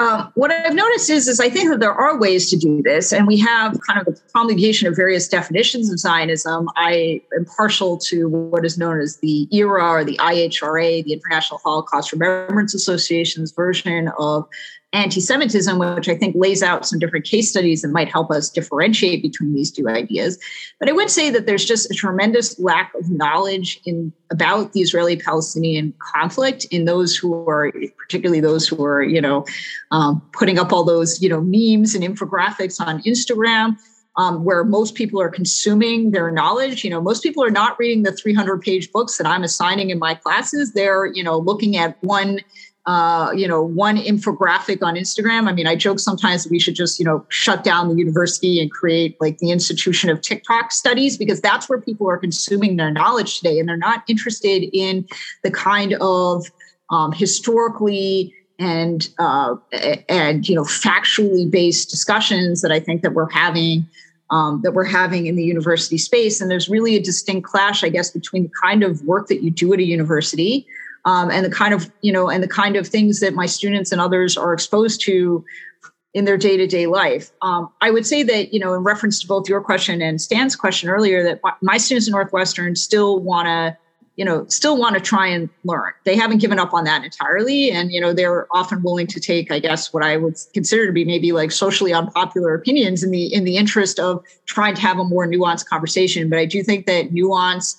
Speaker 3: Um, what I've noticed is, is I think that there are ways to do this, and we have kind of the promulgation of various definitions of Zionism. I am partial to what is known as the IHRA or the IHRA, the International Holocaust Remembrance Association's version of anti Semitism, which I think lays out some different case studies that might help us differentiate between these two ideas. But I would say that there's just a tremendous lack of knowledge in about the Israeli Palestinian conflict in those who are, particularly those who are, you know, um, putting up all those, you know, memes and infographics on Instagram. Um, where most people are consuming their knowledge. You know, most people are not reading the 300 page books that I'm assigning in my classes. They're, you know, looking at one uh, you know, one infographic on Instagram. I mean, I joke sometimes we should just, you know, shut down the university and create like the institution of TikTok studies because that's where people are consuming their knowledge today. And they're not interested in the kind of um, historically and uh, and you know factually based discussions that I think that we're having um, that we're having in the university space. And there's really a distinct clash, I guess, between the kind of work that you do at a university um, and the kind of you know and the kind of things that my students and others are exposed to in their day-to-day life. Um, i would say that you know in reference to both your question and stan's question earlier that my students in northwestern still want to you know still want to try and learn. They haven't given up on that entirely and you know they're often willing to take i guess what i would consider to be maybe like socially unpopular opinions in the in the interest of trying to have a more nuanced conversation. But i do think that nuance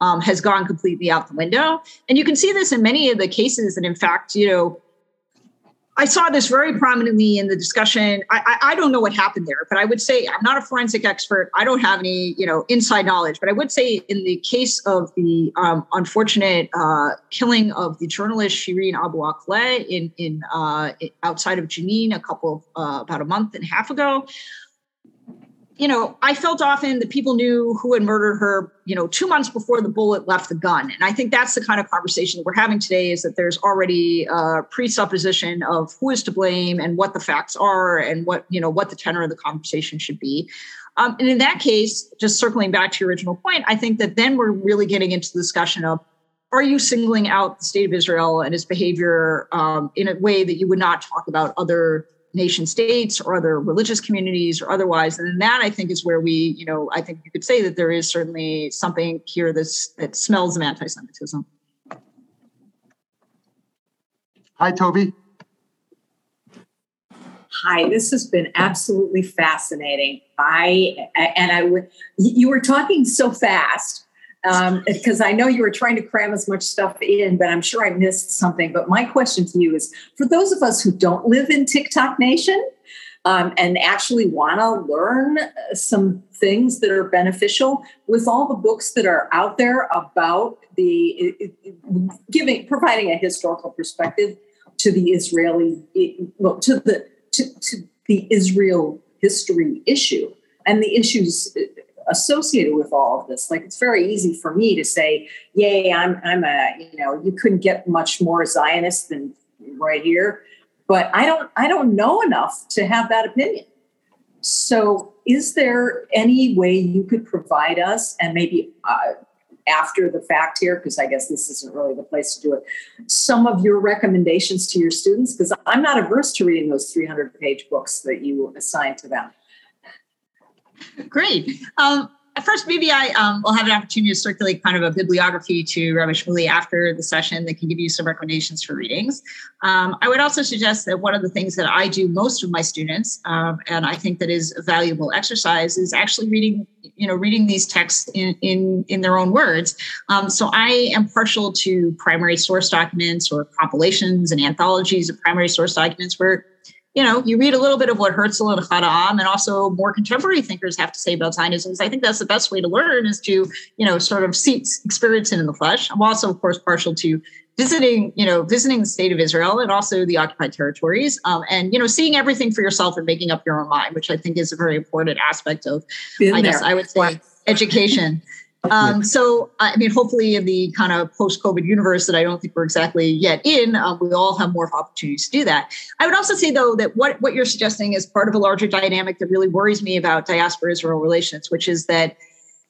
Speaker 3: um, has gone completely out the window. And you can see this in many of the cases And in fact, you know, I saw this very prominently in the discussion. I, I, I, don't know what happened there, but I would say I'm not a forensic expert. I don't have any, you know, inside knowledge. But I would say in the case of the um, unfortunate uh, killing of the journalist Shireen Abu Akleh in in uh, outside of Jenin a couple of, uh, about a month and a half ago, you know, I felt often that people knew who had murdered her, you know, two months before the bullet left the gun. And I think that's the kind of conversation that we're having today is that there's already a presupposition of who is to blame and what the facts are and what, you know, what the tenor of the conversation should be. Um, and in that case, just circling back to your original point, I think that then we're really getting into the discussion of are you singling out the state of Israel and its behavior um, in a way that you would not talk about other nation states or other religious communities or otherwise and that i think is where we you know i think you could say that there is certainly something here that's that smells of anti-semitism.
Speaker 2: Hi toby.
Speaker 6: Hi this has been absolutely fascinating. I and i would you were talking so fast because um, I know you were trying to cram as much stuff in, but I'm sure I missed something. But my question to you is for those of us who don't live in TikTok Nation um, and actually want to learn uh, some things that are beneficial, with all the books that are out there about the giving, providing a historical perspective to the Israeli, well, to the to, to the Israel history issue and the issues associated with all of this. Like it's very easy for me to say, "Yay, I'm I'm a you know you couldn't get much more Zionist than right here," but I don't I don't know enough to have that opinion. So, is there any way you could provide us, and maybe uh, after the fact here, because I guess this isn't really the place to do it, some of your recommendations to your students? Because I'm not averse to reading those 300 page books that you assign to them.
Speaker 3: Great. Um, first, maybe I um, will have an opportunity to circulate kind of a bibliography to Rabbi Shmuley after the session that can give you some recommendations for readings. Um, I would also suggest that one of the things that I do most with my students, um, and I think that is a valuable exercise, is actually reading, you know, reading these texts in in, in their own words. Um, so I am partial to primary source documents or compilations and anthologies of primary source documents where you know, you read a little bit of what Herzl and Ahad Ha'am and also more contemporary thinkers have to say about Zionism. I think that's the best way to learn is to, you know, sort of see, experience it in the flesh. I'm also, of course, partial to visiting, you know, visiting the state of Israel and also the occupied territories, um, and you know, seeing everything for yourself and making up your own mind, which I think is a very important aspect of, Been I there. guess, I would say, education. Um, so, I mean, hopefully, in the kind of post COVID universe that I don't think we're exactly yet in, uh, we all have more opportunities to do that. I would also say, though, that what, what you're suggesting is part of a larger dynamic that really worries me about diaspora Israel relations, which is that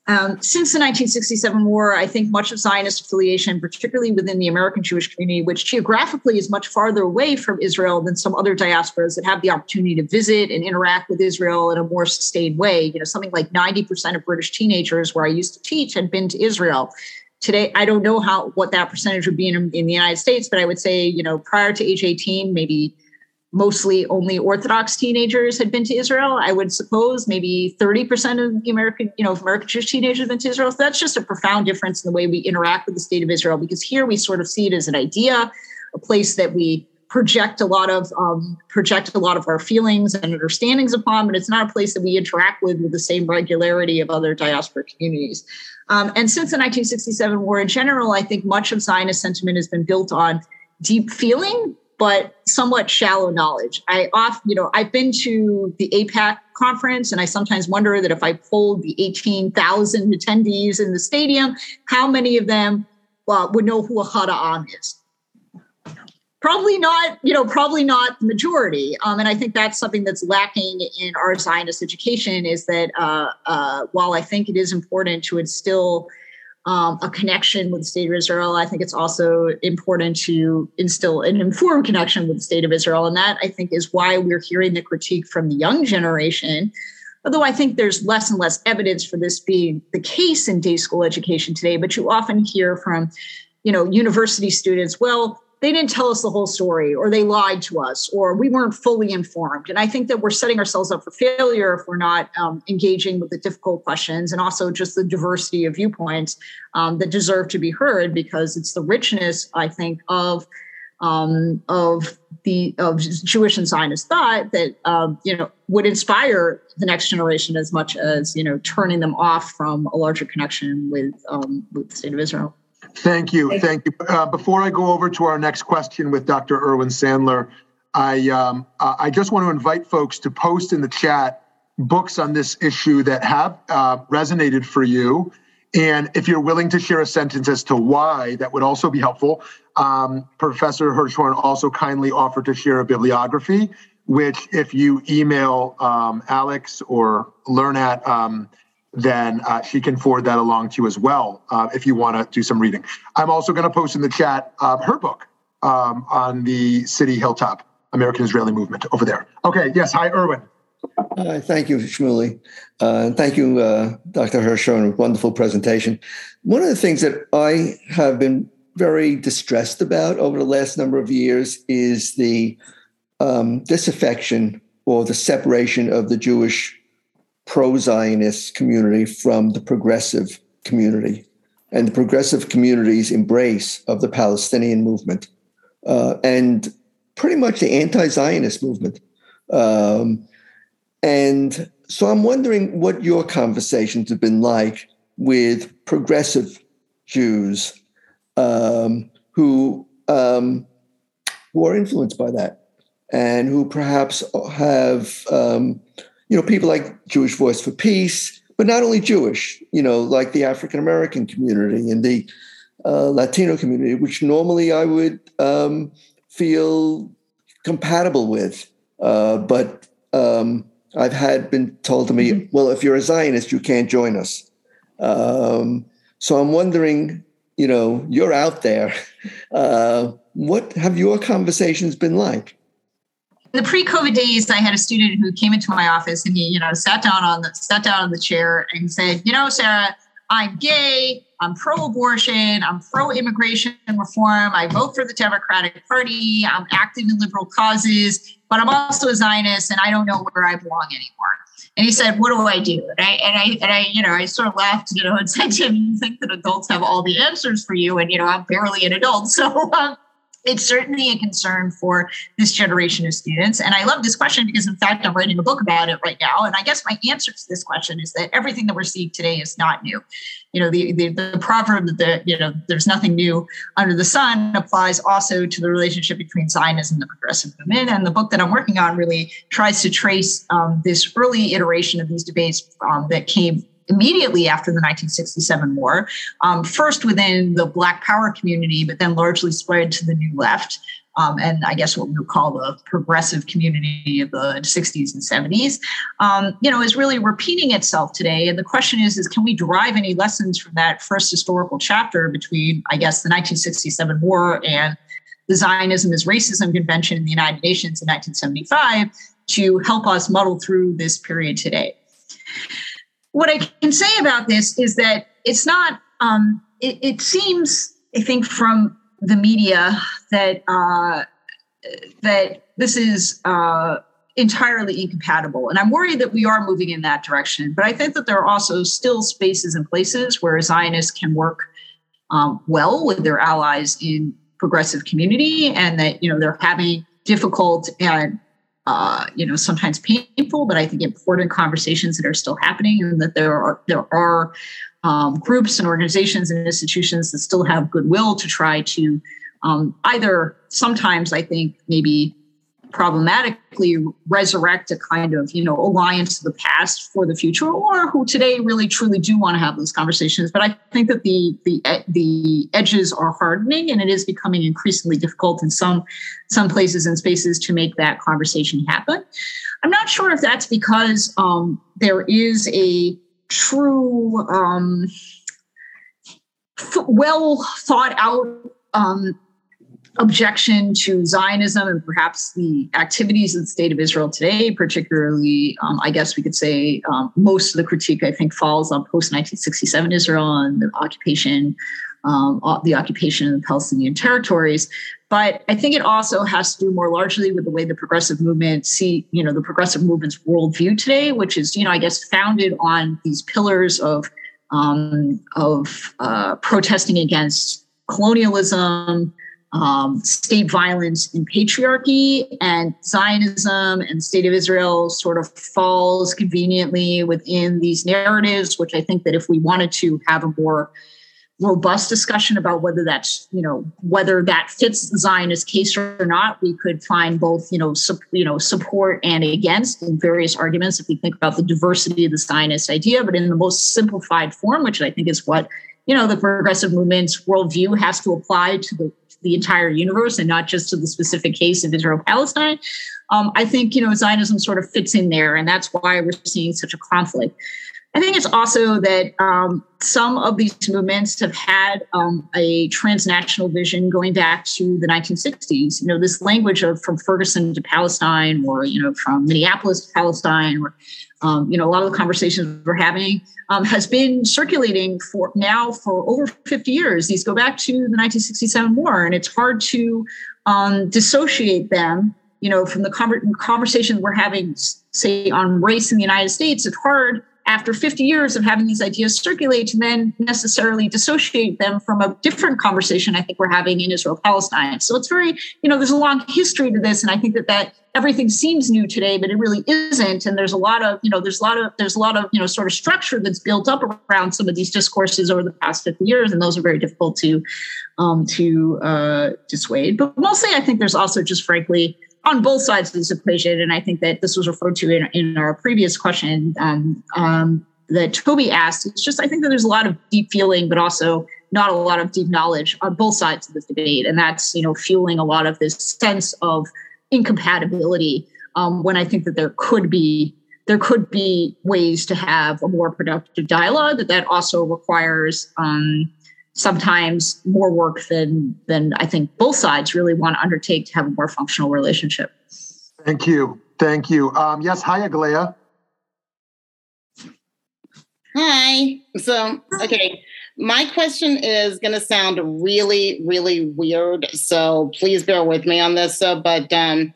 Speaker 3: um, since the 1967 war, I think much of Zionist affiliation, particularly within the American Jewish community, which geographically is much farther away from Israel than some other diasporas that have the opportunity to visit and interact with Israel in a more sustained way. You know, something like 90% of British teenagers where I used to teach had been to Israel. Today, I don't know how what that percentage would be in, in the United States, but I would say, you know, prior to age 18, maybe mostly only Orthodox teenagers had been to Israel. I would suppose maybe 30% of the American, you know, American Jewish teenagers have been to Israel. So that's just a profound difference in the way we interact with the state of Israel, because here we sort of see it as an idea, a place that we project a lot of um, project a lot of our feelings and understandings upon, but it's not a place that we interact with with the same regularity of other diaspora communities. Um, and since the 1967 war in general, I think much of Zionist sentiment has been built on deep feeling but somewhat shallow knowledge. I off, you know, I've been to the AIPAC conference, and I sometimes wonder that if I polled the 18,000 attendees in the stadium, how many of them would know who Ahad Ha'am is? Probably not, you know, probably not the majority. Um, and I think that's something that's lacking in our Zionist education is that uh, uh, while I think it is important to instill um, a connection with the state of Israel. I think it's also important to instill an informed connection with the state of Israel. And that I think is why we're hearing the critique from the young generation. Although I think there's less and less evidence for this being the case in day school education today, but you often hear from, you know, university students, well, they didn't tell us the whole story or they lied to us or we weren't fully informed and i think that we're setting ourselves up for failure if we're not um, engaging with the difficult questions and also just the diversity of viewpoints um, that deserve to be heard because it's the richness i think of um, of the of Jewish and Zionist thought that um, you know would inspire the next generation as much as you know turning them off from a larger connection with um, with the state of Israel.
Speaker 2: Thank you, thank you. Uh, before I go over to our next question with Dr. Erwin Sandler, I um, I just want to invite folks to post in the chat books on this issue that have uh, resonated for you. And if you're willing to share a sentence as to why, that would also be helpful. Um, Professor Hirschhorn also kindly offered to share a bibliography, which if you email um, Alex or learn at, um, then uh, she can forward that along to you as well uh, if you want to do some reading. I'm also going to post in the chat uh, her book um, on the City Hilltop American Israeli Movement over there. Okay, yes, hi, Erwin.
Speaker 7: Thank you, Shmuley. Uh, thank you, uh, Dr. Hirschhorn. Wonderful presentation. One of the things that I have been very distressed about over the last number of years is the um, disaffection or the separation of the Jewish pro Zionist community from the progressive community and the progressive community's embrace of the Palestinian movement uh, and pretty much the anti Zionist movement. Um, and so I'm wondering what your conversations have been like with progressive Jews um, who um, who are influenced by that, and who perhaps have um, you know people like Jewish Voice for Peace, but not only Jewish, you know, like the African American community and the uh, Latino community, which normally I would um, feel compatible with, uh, but um, I've had been told to me, mm-hmm. well, if you're a Zionist, you can't join us. Um, so I'm wondering, you know, you're out there. Uh, what have your conversations been like?
Speaker 3: The pre-COVID days, I had a student who came into my office and he, you know, sat down on the sat down on the chair and said, you know, Sarah, I'm gay, I'm pro-abortion, I'm pro-immigration reform, I vote for the Democratic Party, I'm active in liberal causes, but I'm also a Zionist and I don't know where I belong anymore. And he said, "What do I do?" And I and I and I, you know, I sort of laughed, you know, and said to him, "You think that adults have all the answers for you?" And you know, I'm barely an adult, so um, it's certainly a concern for this generation of students. And I love this question because, in fact, I'm writing a book about it right now. And I guess my answer to this question is that everything that we're seeing today is not new. You know, the, the, the proverb that, the, you know, there's nothing new under the sun applies also to the relationship between Zionism and the progressive movement. And the book that I'm working on really tries to trace um, this early iteration of these debates um, that came immediately after the 1967 war, um, first within the Black Power community, but then largely spread to the New Left. Um, and I guess what we would call the progressive community of the 60s and 70s, um, you know, is really repeating itself today. And the question is, is can we derive any lessons from that first historical chapter between, I guess, the 1967 war and the Zionism as Racism Convention in the United Nations in 1975 to help us muddle through this period today? What I can say about this is that it's not. Um, it, it, seems, I think, from the media that uh, that this is uh, entirely incompatible, and I'm worried that we are moving in that direction. But I think that there are also still spaces and places where Zionists can work um, well with their allies in progressive community, and that you know they're having difficult and uh, you know, sometimes painful, but I think important conversations that are still happening, and that there are there are um, groups and organizations and institutions that still have goodwill to try to um, either sometimes I think maybe problematically resurrect a kind of you know alliance to the past for the future or who today really truly do want to have those conversations. But i think that the the the edges are hardening and it is becoming increasingly difficult in some some places and spaces to make that conversation happen. I'm not sure if that's because um, there is a true um, well thought out um, objection to Zionism and perhaps the activities of the state of Israel today, particularly, um, I guess we could say um, most of the critique, I think, falls on post 1967 Israel and the occupation. Um, the occupation of the Palestinian territories, but I think it also has to do more largely with the way the progressive movement see, you know, the progressive movement's worldview today, which is, you know, I guess founded on these pillars of um, of uh, protesting against colonialism, um, state violence and patriarchy, and Zionism and state of Israel sort of falls conveniently within these narratives, which I think that if we wanted to have a more robust discussion about whether that's you know whether that fits the Zionist case or not. We could find both you know su- you know support and against in various arguments if we think about the diversity of the Zionist idea, but in the most simplified form, which I think is what you know the progressive movement's worldview has to apply to the the entire universe and not just to the specific case of Israel Palestine. Um, I think you know Zionism sort of fits in there, and that's why we're seeing such a conflict. I think it's also that um, some of these movements have had um, a transnational vision going back to the 1960s. You know, this language of from Ferguson to Palestine, or you know, from Minneapolis to Palestine, or um, you know, a lot of the conversations we're having um, has been circulating for now for over 50 years. These go back to the 1967 war, and it's hard to um, dissociate them. You know, from the conversation we're having, say, on race in the United States, it's hard after 50 years of having these ideas circulate to then necessarily dissociate them from a different conversation I think we're having in Israel Palestine. So it's very, you know, there's a long history to this. And I think that that everything seems new today, but it really isn't. And there's a lot of, you know, there's a lot of, there's a lot of, you know, sort of structure that's built up around some of these discourses over the past 50 years. And those are very difficult to, um, to uh, dissuade. But mostly I think there's also just frankly, on both sides of this equation. And I think that this was referred to in, in our previous question um, um, that Toby asked. It's just, I think that there's a lot of deep feeling, but also not a lot of deep knowledge on both sides of this debate. And that's, you know, fueling a lot of this sense of incompatibility um, when I think that there could be there could be ways to have a more productive dialogue that that also requires um, sometimes more work than than I think both sides really want to undertake to have a more functional relationship.
Speaker 2: Thank you. Thank you. Um, yes, hi, Aglaya.
Speaker 8: Hi. So, okay, my question is going to sound really, really weird. So please bear with me on this. So, but um,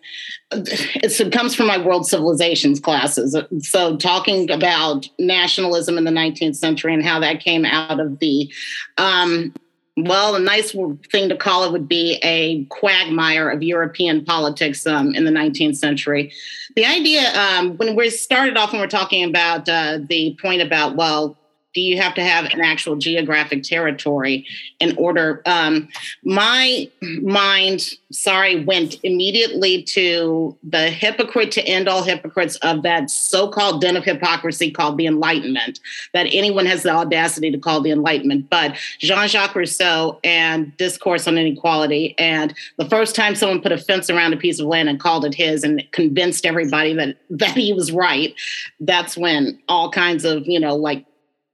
Speaker 8: it comes from my world civilizations classes. So talking about nationalism in the 19th century and how that came out of the um, well, a nice thing to call it would be a quagmire of European politics um, in the 19th century. The idea, um, when we started off, when we're talking about uh, the point about, well, do you have to have an actual geographic territory in order um, my mind sorry went immediately to the hypocrite to end all hypocrites of that so-called den of hypocrisy called the enlightenment that anyone has the audacity to call the enlightenment. But jean-jacques rousseau and discourse on inequality and the first time someone put a fence around a piece of land and called it his and convinced everybody that that he was right that's when all kinds of you know like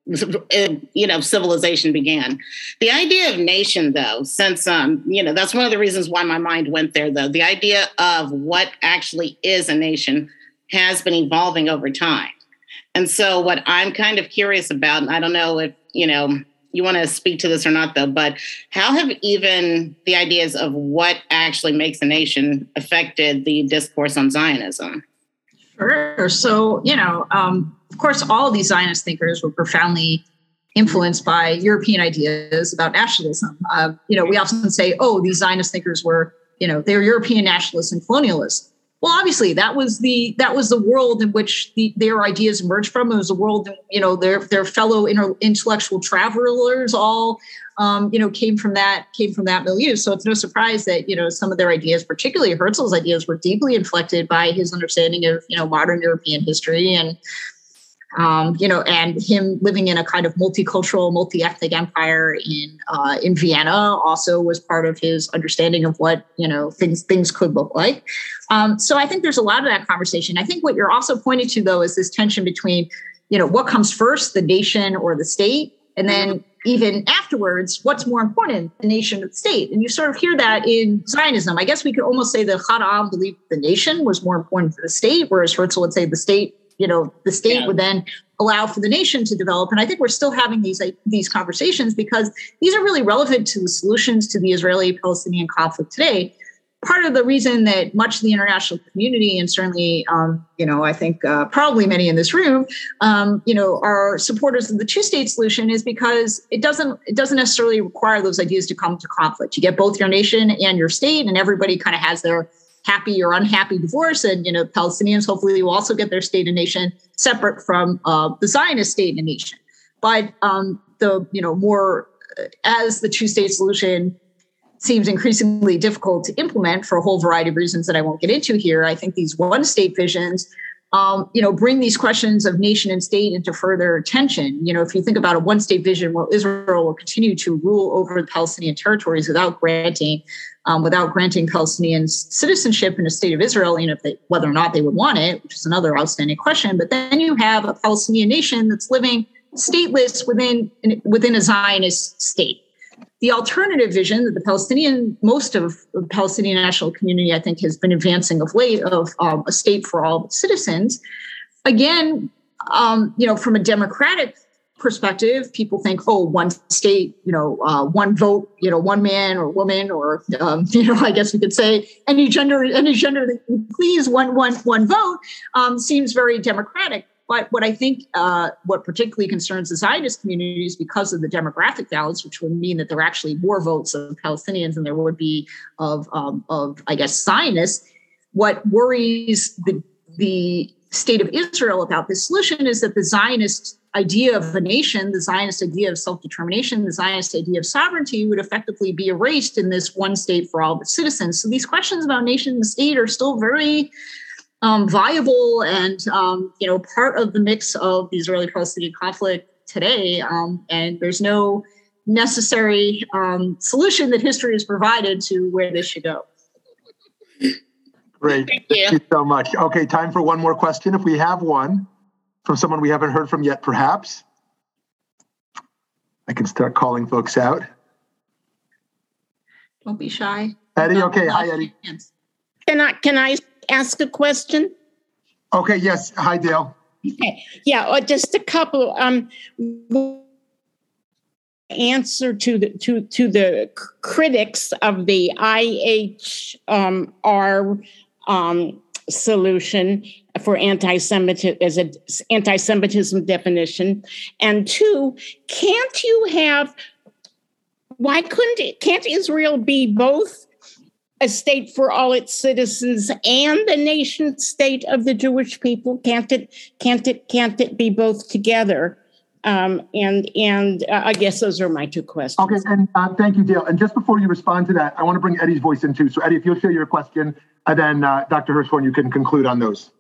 Speaker 8: you know civilization began. The idea of nation though since um you know that's one of the reasons why my mind went there though. The idea of what actually is a nation has been evolving over time. And so what i'm kind of curious about and i don't know if you know you want to speak to this or not though but how have even the ideas of what actually makes a nation affected the discourse on zionism?
Speaker 3: Sure. So, you know, um, of course, all these Zionist thinkers were profoundly influenced by European ideas about nationalism. Uh, you know, we often say, oh, these Zionist thinkers were, you know, they were European nationalists and colonialists. Well, obviously, that was the that was the world in which the, their ideas emerged from. It was a world, you know, their their fellow inter, intellectual travelers all um, you know, came from that came from that milieu. So it's no surprise that you know some of their ideas, particularly Herzl's ideas, were deeply inflected by his understanding of you know modern European history and um, you know, and him living in a kind of multicultural, multi-ethnic empire in uh, in Vienna also was part of his understanding of what you know things things could look like. Um, so I think there's a lot of that conversation. I think what you're also pointing to though is this tension between you know what comes first, the nation or the state, and then even afterwards, what's more important, the nation or the state? And you sort of hear that in Zionism. I guess we could almost say that Ha'am believed the nation was more important for the state, whereas Herzl would say the state, you know, the state yeah. would then allow for the nation to develop. And I think we're still having these like, these conversations because these are really relevant to the solutions to the Israeli-Palestinian conflict today. part of the reason that much of the international community and certainly um, you know i think uh, probably many in this room um, you know are supporters of the two state solution is because it doesn't it doesn't necessarily require those ideas to come to conflict you get both your nation and your state and everybody kind of has their happy or unhappy divorce and you know palestinians hopefully will also get their state and nation separate from uh, the zionist state and nation but um, the you know more uh, as the two state solution seems increasingly difficult to implement for a whole variety of reasons that I won't get into here. I think these one state visions, um, you know, bring these questions of nation and state into further attention. You know, if you think about a one state vision, well, Israel will continue to rule over the Palestinian territories without granting. Um, without granting Palestinians citizenship in the state of Israel, you know, they, whether or not they would want it, which is another outstanding question. But then you have a Palestinian nation that's living stateless within within a Zionist state the alternative vision that the Palestinian, most of the Palestinian national community, I think, has been advancing of late of um, a state for all citizens. Again, um, you know, from a democratic perspective, people think, oh, one state, you know, uh, one vote, you know, one man or woman, or um, you know, I guess we could say any gender, any gender that you please, one, one, one vote, um, seems very democratic. But what I think, uh, what particularly concerns the Zionist community is because of the demographic balance, which would mean that there are actually more votes of Palestinians than there would be of, um, of I guess, Zionists. What worries the, the state of Israel about this solution is that the Zionist idea of a nation, the Zionist idea of self determination, the Zionist idea of sovereignty would effectively be erased in this one state for all the citizens. So these questions about nation and state are still very um, viable and um, you know part of the mix of the Israeli-Palestinian conflict today. Um, and there's no necessary um, solution that history has provided to where this should go.
Speaker 2: Great. Thank you. Thank you so much. Okay, time for one more question. If we have one from someone we haven't heard from yet, perhaps I can start calling folks out.
Speaker 3: Don't be shy.
Speaker 2: Eddie, okay. Hi, Eddie.
Speaker 9: Can I can I ask a question?
Speaker 2: Okay, yes. Hi, Dale.
Speaker 9: Okay. Yeah, uh, just a couple. Um, answer to the to to the critics of the IHR um, solution for anti-Semitism as an anti-Semitism definition, and two, can't you have? Why couldn't it, can't Israel be both a state for all its citizens and the nation state of the Jewish people? Can't it? Can't it? Can't it be both together? Um, and and uh, I guess those are my two questions.
Speaker 2: Okay, and uh, thank you, Dale. And just before you respond to that, I want to bring Eddie's voice in too. So, Eddie, if you'll share your question, and then uh, Dr. Hirschhorn, you can conclude on those.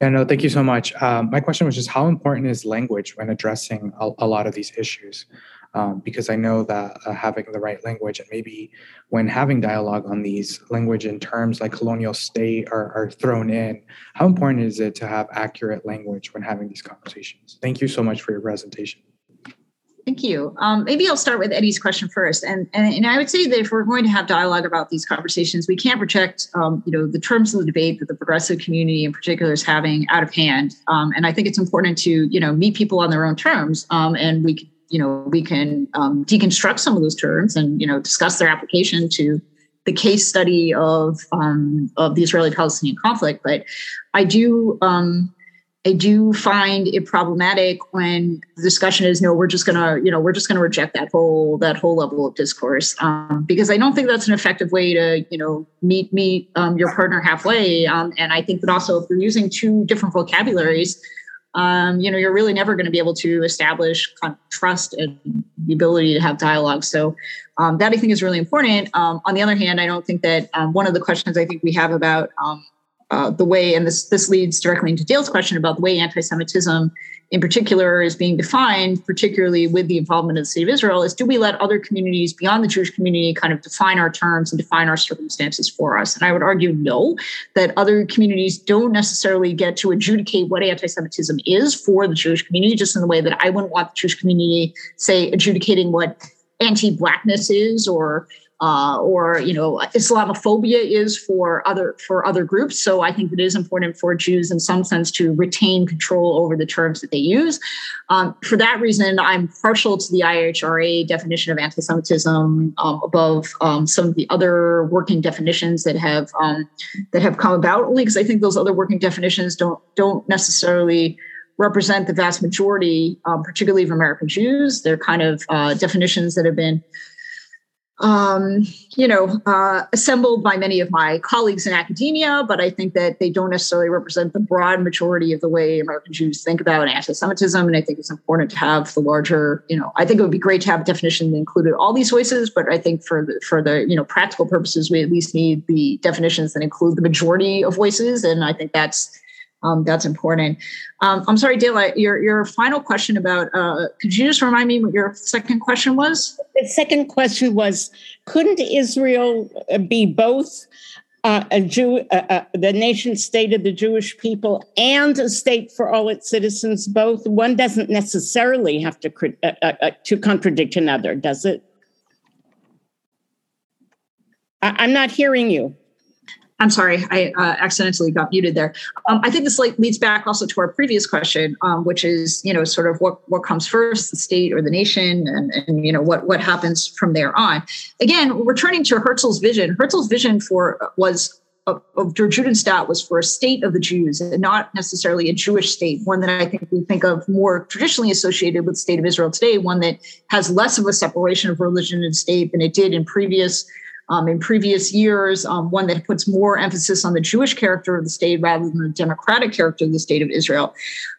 Speaker 10: Yeah, no, thank you so much. Um, my question was just how important is language when addressing a, a lot of these issues? um, because I know that uh, having the right language and maybe when having dialogue on these language and terms like colonial state are, are thrown in, how important is it to have accurate language when having these conversations? Thank you so much for your presentation.
Speaker 3: Thank you. Um, maybe I'll start with Eddie's question first, and, and and I would say that if we're going to have dialogue about these conversations, we can't project, um, you know, the terms of the debate that the progressive community in particular is having out of hand. Um, and I think it's important to, you know, meet people on their own terms, um, and we you know we can um, deconstruct some of those terms and you know discuss their application to the case study of um, of the Israeli-Palestinian conflict. But I do I do find it problematic when the discussion is no, we're just gonna you know we're just gonna reject that whole that whole level of discourse um, because I don't think that's an effective way to you know meet meet um, your partner halfway. Um, and I think that also if you're using two different vocabularies um, you know, you're really never going to be able to establish trust and the ability to have dialogue. So um, that I think is really important. Um, on the other hand, I don't think that one of the questions I think we have about uh, the way, and this this leads directly into Dale's question about the way anti-Semitism in particular is being defined, particularly with the involvement of the state of Israel, is do we let other communities beyond the Jewish community kind of define our terms and define our circumstances for us? And I would argue no, that other communities don't necessarily get to adjudicate what anti Semitism is for the Jewish community, just in the way that I wouldn't want the Jewish community, say, adjudicating what anti Blackness is or uh, or you know Islamophobia is for other for other groups. So I think it is important for Jews in some sense to retain control over the terms that they use. Um, for that reason, I'm partial to the IHRA definition of anti-Semitism um, above um, some of the other working definitions that have um, that have come about. Only because I think those other working definitions don't don't necessarily represent the vast majority, um, particularly of American Jews. They're kind of uh, definitions that have been um, you know, uh, assembled by many of my colleagues in academia, but I think that they don't necessarily represent the broad majority of the way American Jews think about anti-Semitism. And I think it's important to have the larger, you know, I think it would be great to have a definition that included all these voices, but I think for the, for the, you know, practical purposes, we at least need the definitions that include the majority of voices. And I think that's um, that's important. Um, I'm sorry, Dale, your, your final question about, uh, could you just remind me what your second question was?
Speaker 9: The second question was, couldn't Israel uh, be both uh, a Jew, uh, uh, the nation state of the Jewish people and a state for all its citizens both? One doesn't necessarily have to, uh, to contradict another, does it? I'm not hearing you.
Speaker 3: I'm sorry, I uh, accidentally got muted there. Um, I think this leads back also to our previous question, um, which is you know sort of what what comes first, the state or the nation, and, and you know what what happens from there on. Again, returning to Herzl's vision, Herzl's vision for was of, of Der Judenstaat was for a state of the Jews and not necessarily a Jewish state, one that I think we think of more traditionally associated with the state of Israel today, one that has less of a separation of religion and state than it did in previous um, in previous years, um, one that puts more emphasis on the Jewish character of the state rather than the democratic character of the state of Israel.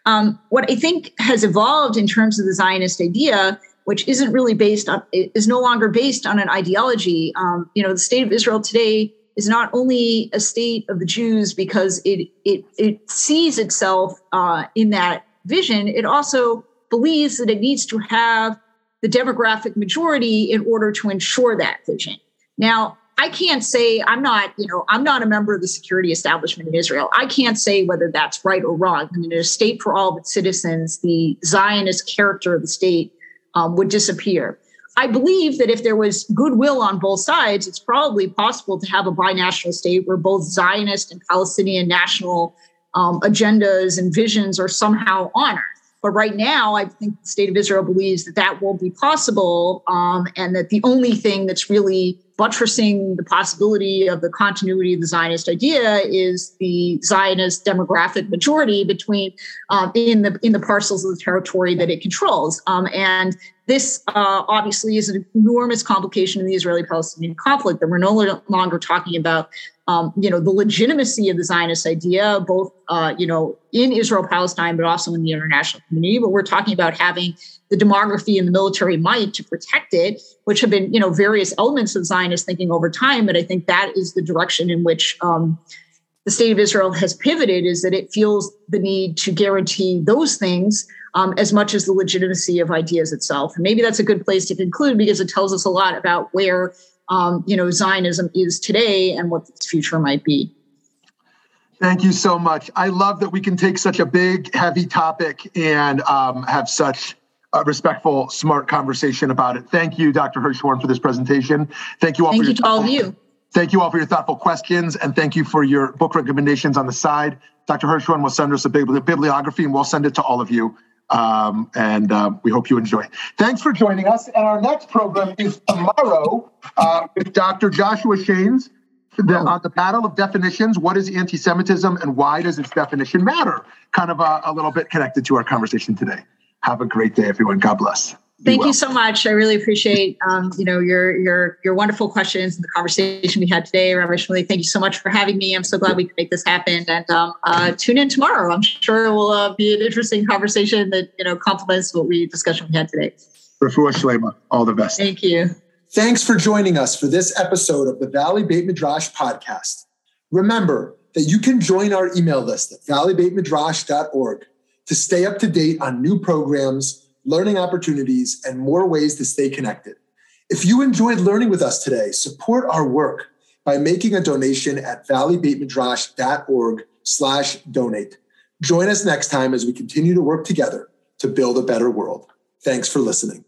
Speaker 3: Um, what I think has evolved in terms of the Zionist idea, which isn't really based on, is no longer based on an ideology. Um, you know, the state of Israel today is not only a state of the Jews because it it it sees itself uh, in that vision. It also believes that it needs to have the demographic majority in order to ensure that vision. Now, I can't say I'm not, you know, I'm not a member of the security establishment in Israel. I can't say whether that's right or wrong. I mean, in a state for all of its citizens, the Zionist character of the state um, would disappear. I believe that if there was goodwill on both sides, it's probably possible to have a binational state where both Zionist and Palestinian national um, agendas and visions are somehow honored. But right now, I think the state of Israel believes that that won't be possible, um, and that the only thing that's really buttressing the possibility of the continuity of the Zionist idea is the Zionist demographic majority between um, in the in the parcels of the territory that it controls. Um, and this uh, obviously is an enormous complication in the Israeli-Palestinian conflict that we're no longer talking about um, you know, the legitimacy of the Zionist idea, both, uh, you know, in Israel Palestine, but also in the international community. But we're talking about having the demography and the military might to protect it, which have been, you know, various elements of Zionist thinking over time. But I think that is the direction in which um, the state of Israel has pivoted, is that it feels the need to guarantee those things. Um, as much as the legitimacy of ideas itself. And maybe that's a good place to conclude because it tells us a lot about where um, you know, Zionism is today and what its future might be.
Speaker 2: Thank you so much. I love that we can take such a big, heavy topic and um, have such a respectful, smart conversation about it. Thank you, Dr. Hirschhorn, for this presentation. Thank you all.
Speaker 3: Thank
Speaker 2: for
Speaker 3: you to all of you.
Speaker 2: Thank you all for your thoughtful questions, and thank you for your book recommendations on the side. Dr. Hirschhorn will send us a bibliography, and we'll send it to all of you. Um, and uh, we hope you enjoy. Thanks for joining us. And our next program is tomorrow uh, with Dr. Joshua Shanes on the battle of definitions. What is anti Semitism and why does its definition matter? Kind of a, a little bit connected to our conversation today. Have a great day, everyone. God bless.
Speaker 3: Thank well. you so much. I really appreciate um, you know your your your wonderful questions and the conversation we had today, Rabbi Shmuly. Thank you so much for having me. I'm so glad we could make this happen. And um, uh, tune in tomorrow. I'm sure it will uh, be an interesting conversation that you know complements what we discussion we had today.
Speaker 2: Refuah Shlema. All the best.
Speaker 3: Thank you.
Speaker 1: Thanks for joining us for this episode of the Valley Beit Midrash podcast. Remember that you can join our email list at valleybeitmidrash.org to stay up to date on new programs learning opportunities, and more ways to stay connected. If you enjoyed learning with us today, support our work by making a donation at valleybeitmidrash.org slash donate. Join us next time as we continue to work together to build a better world. Thanks for listening.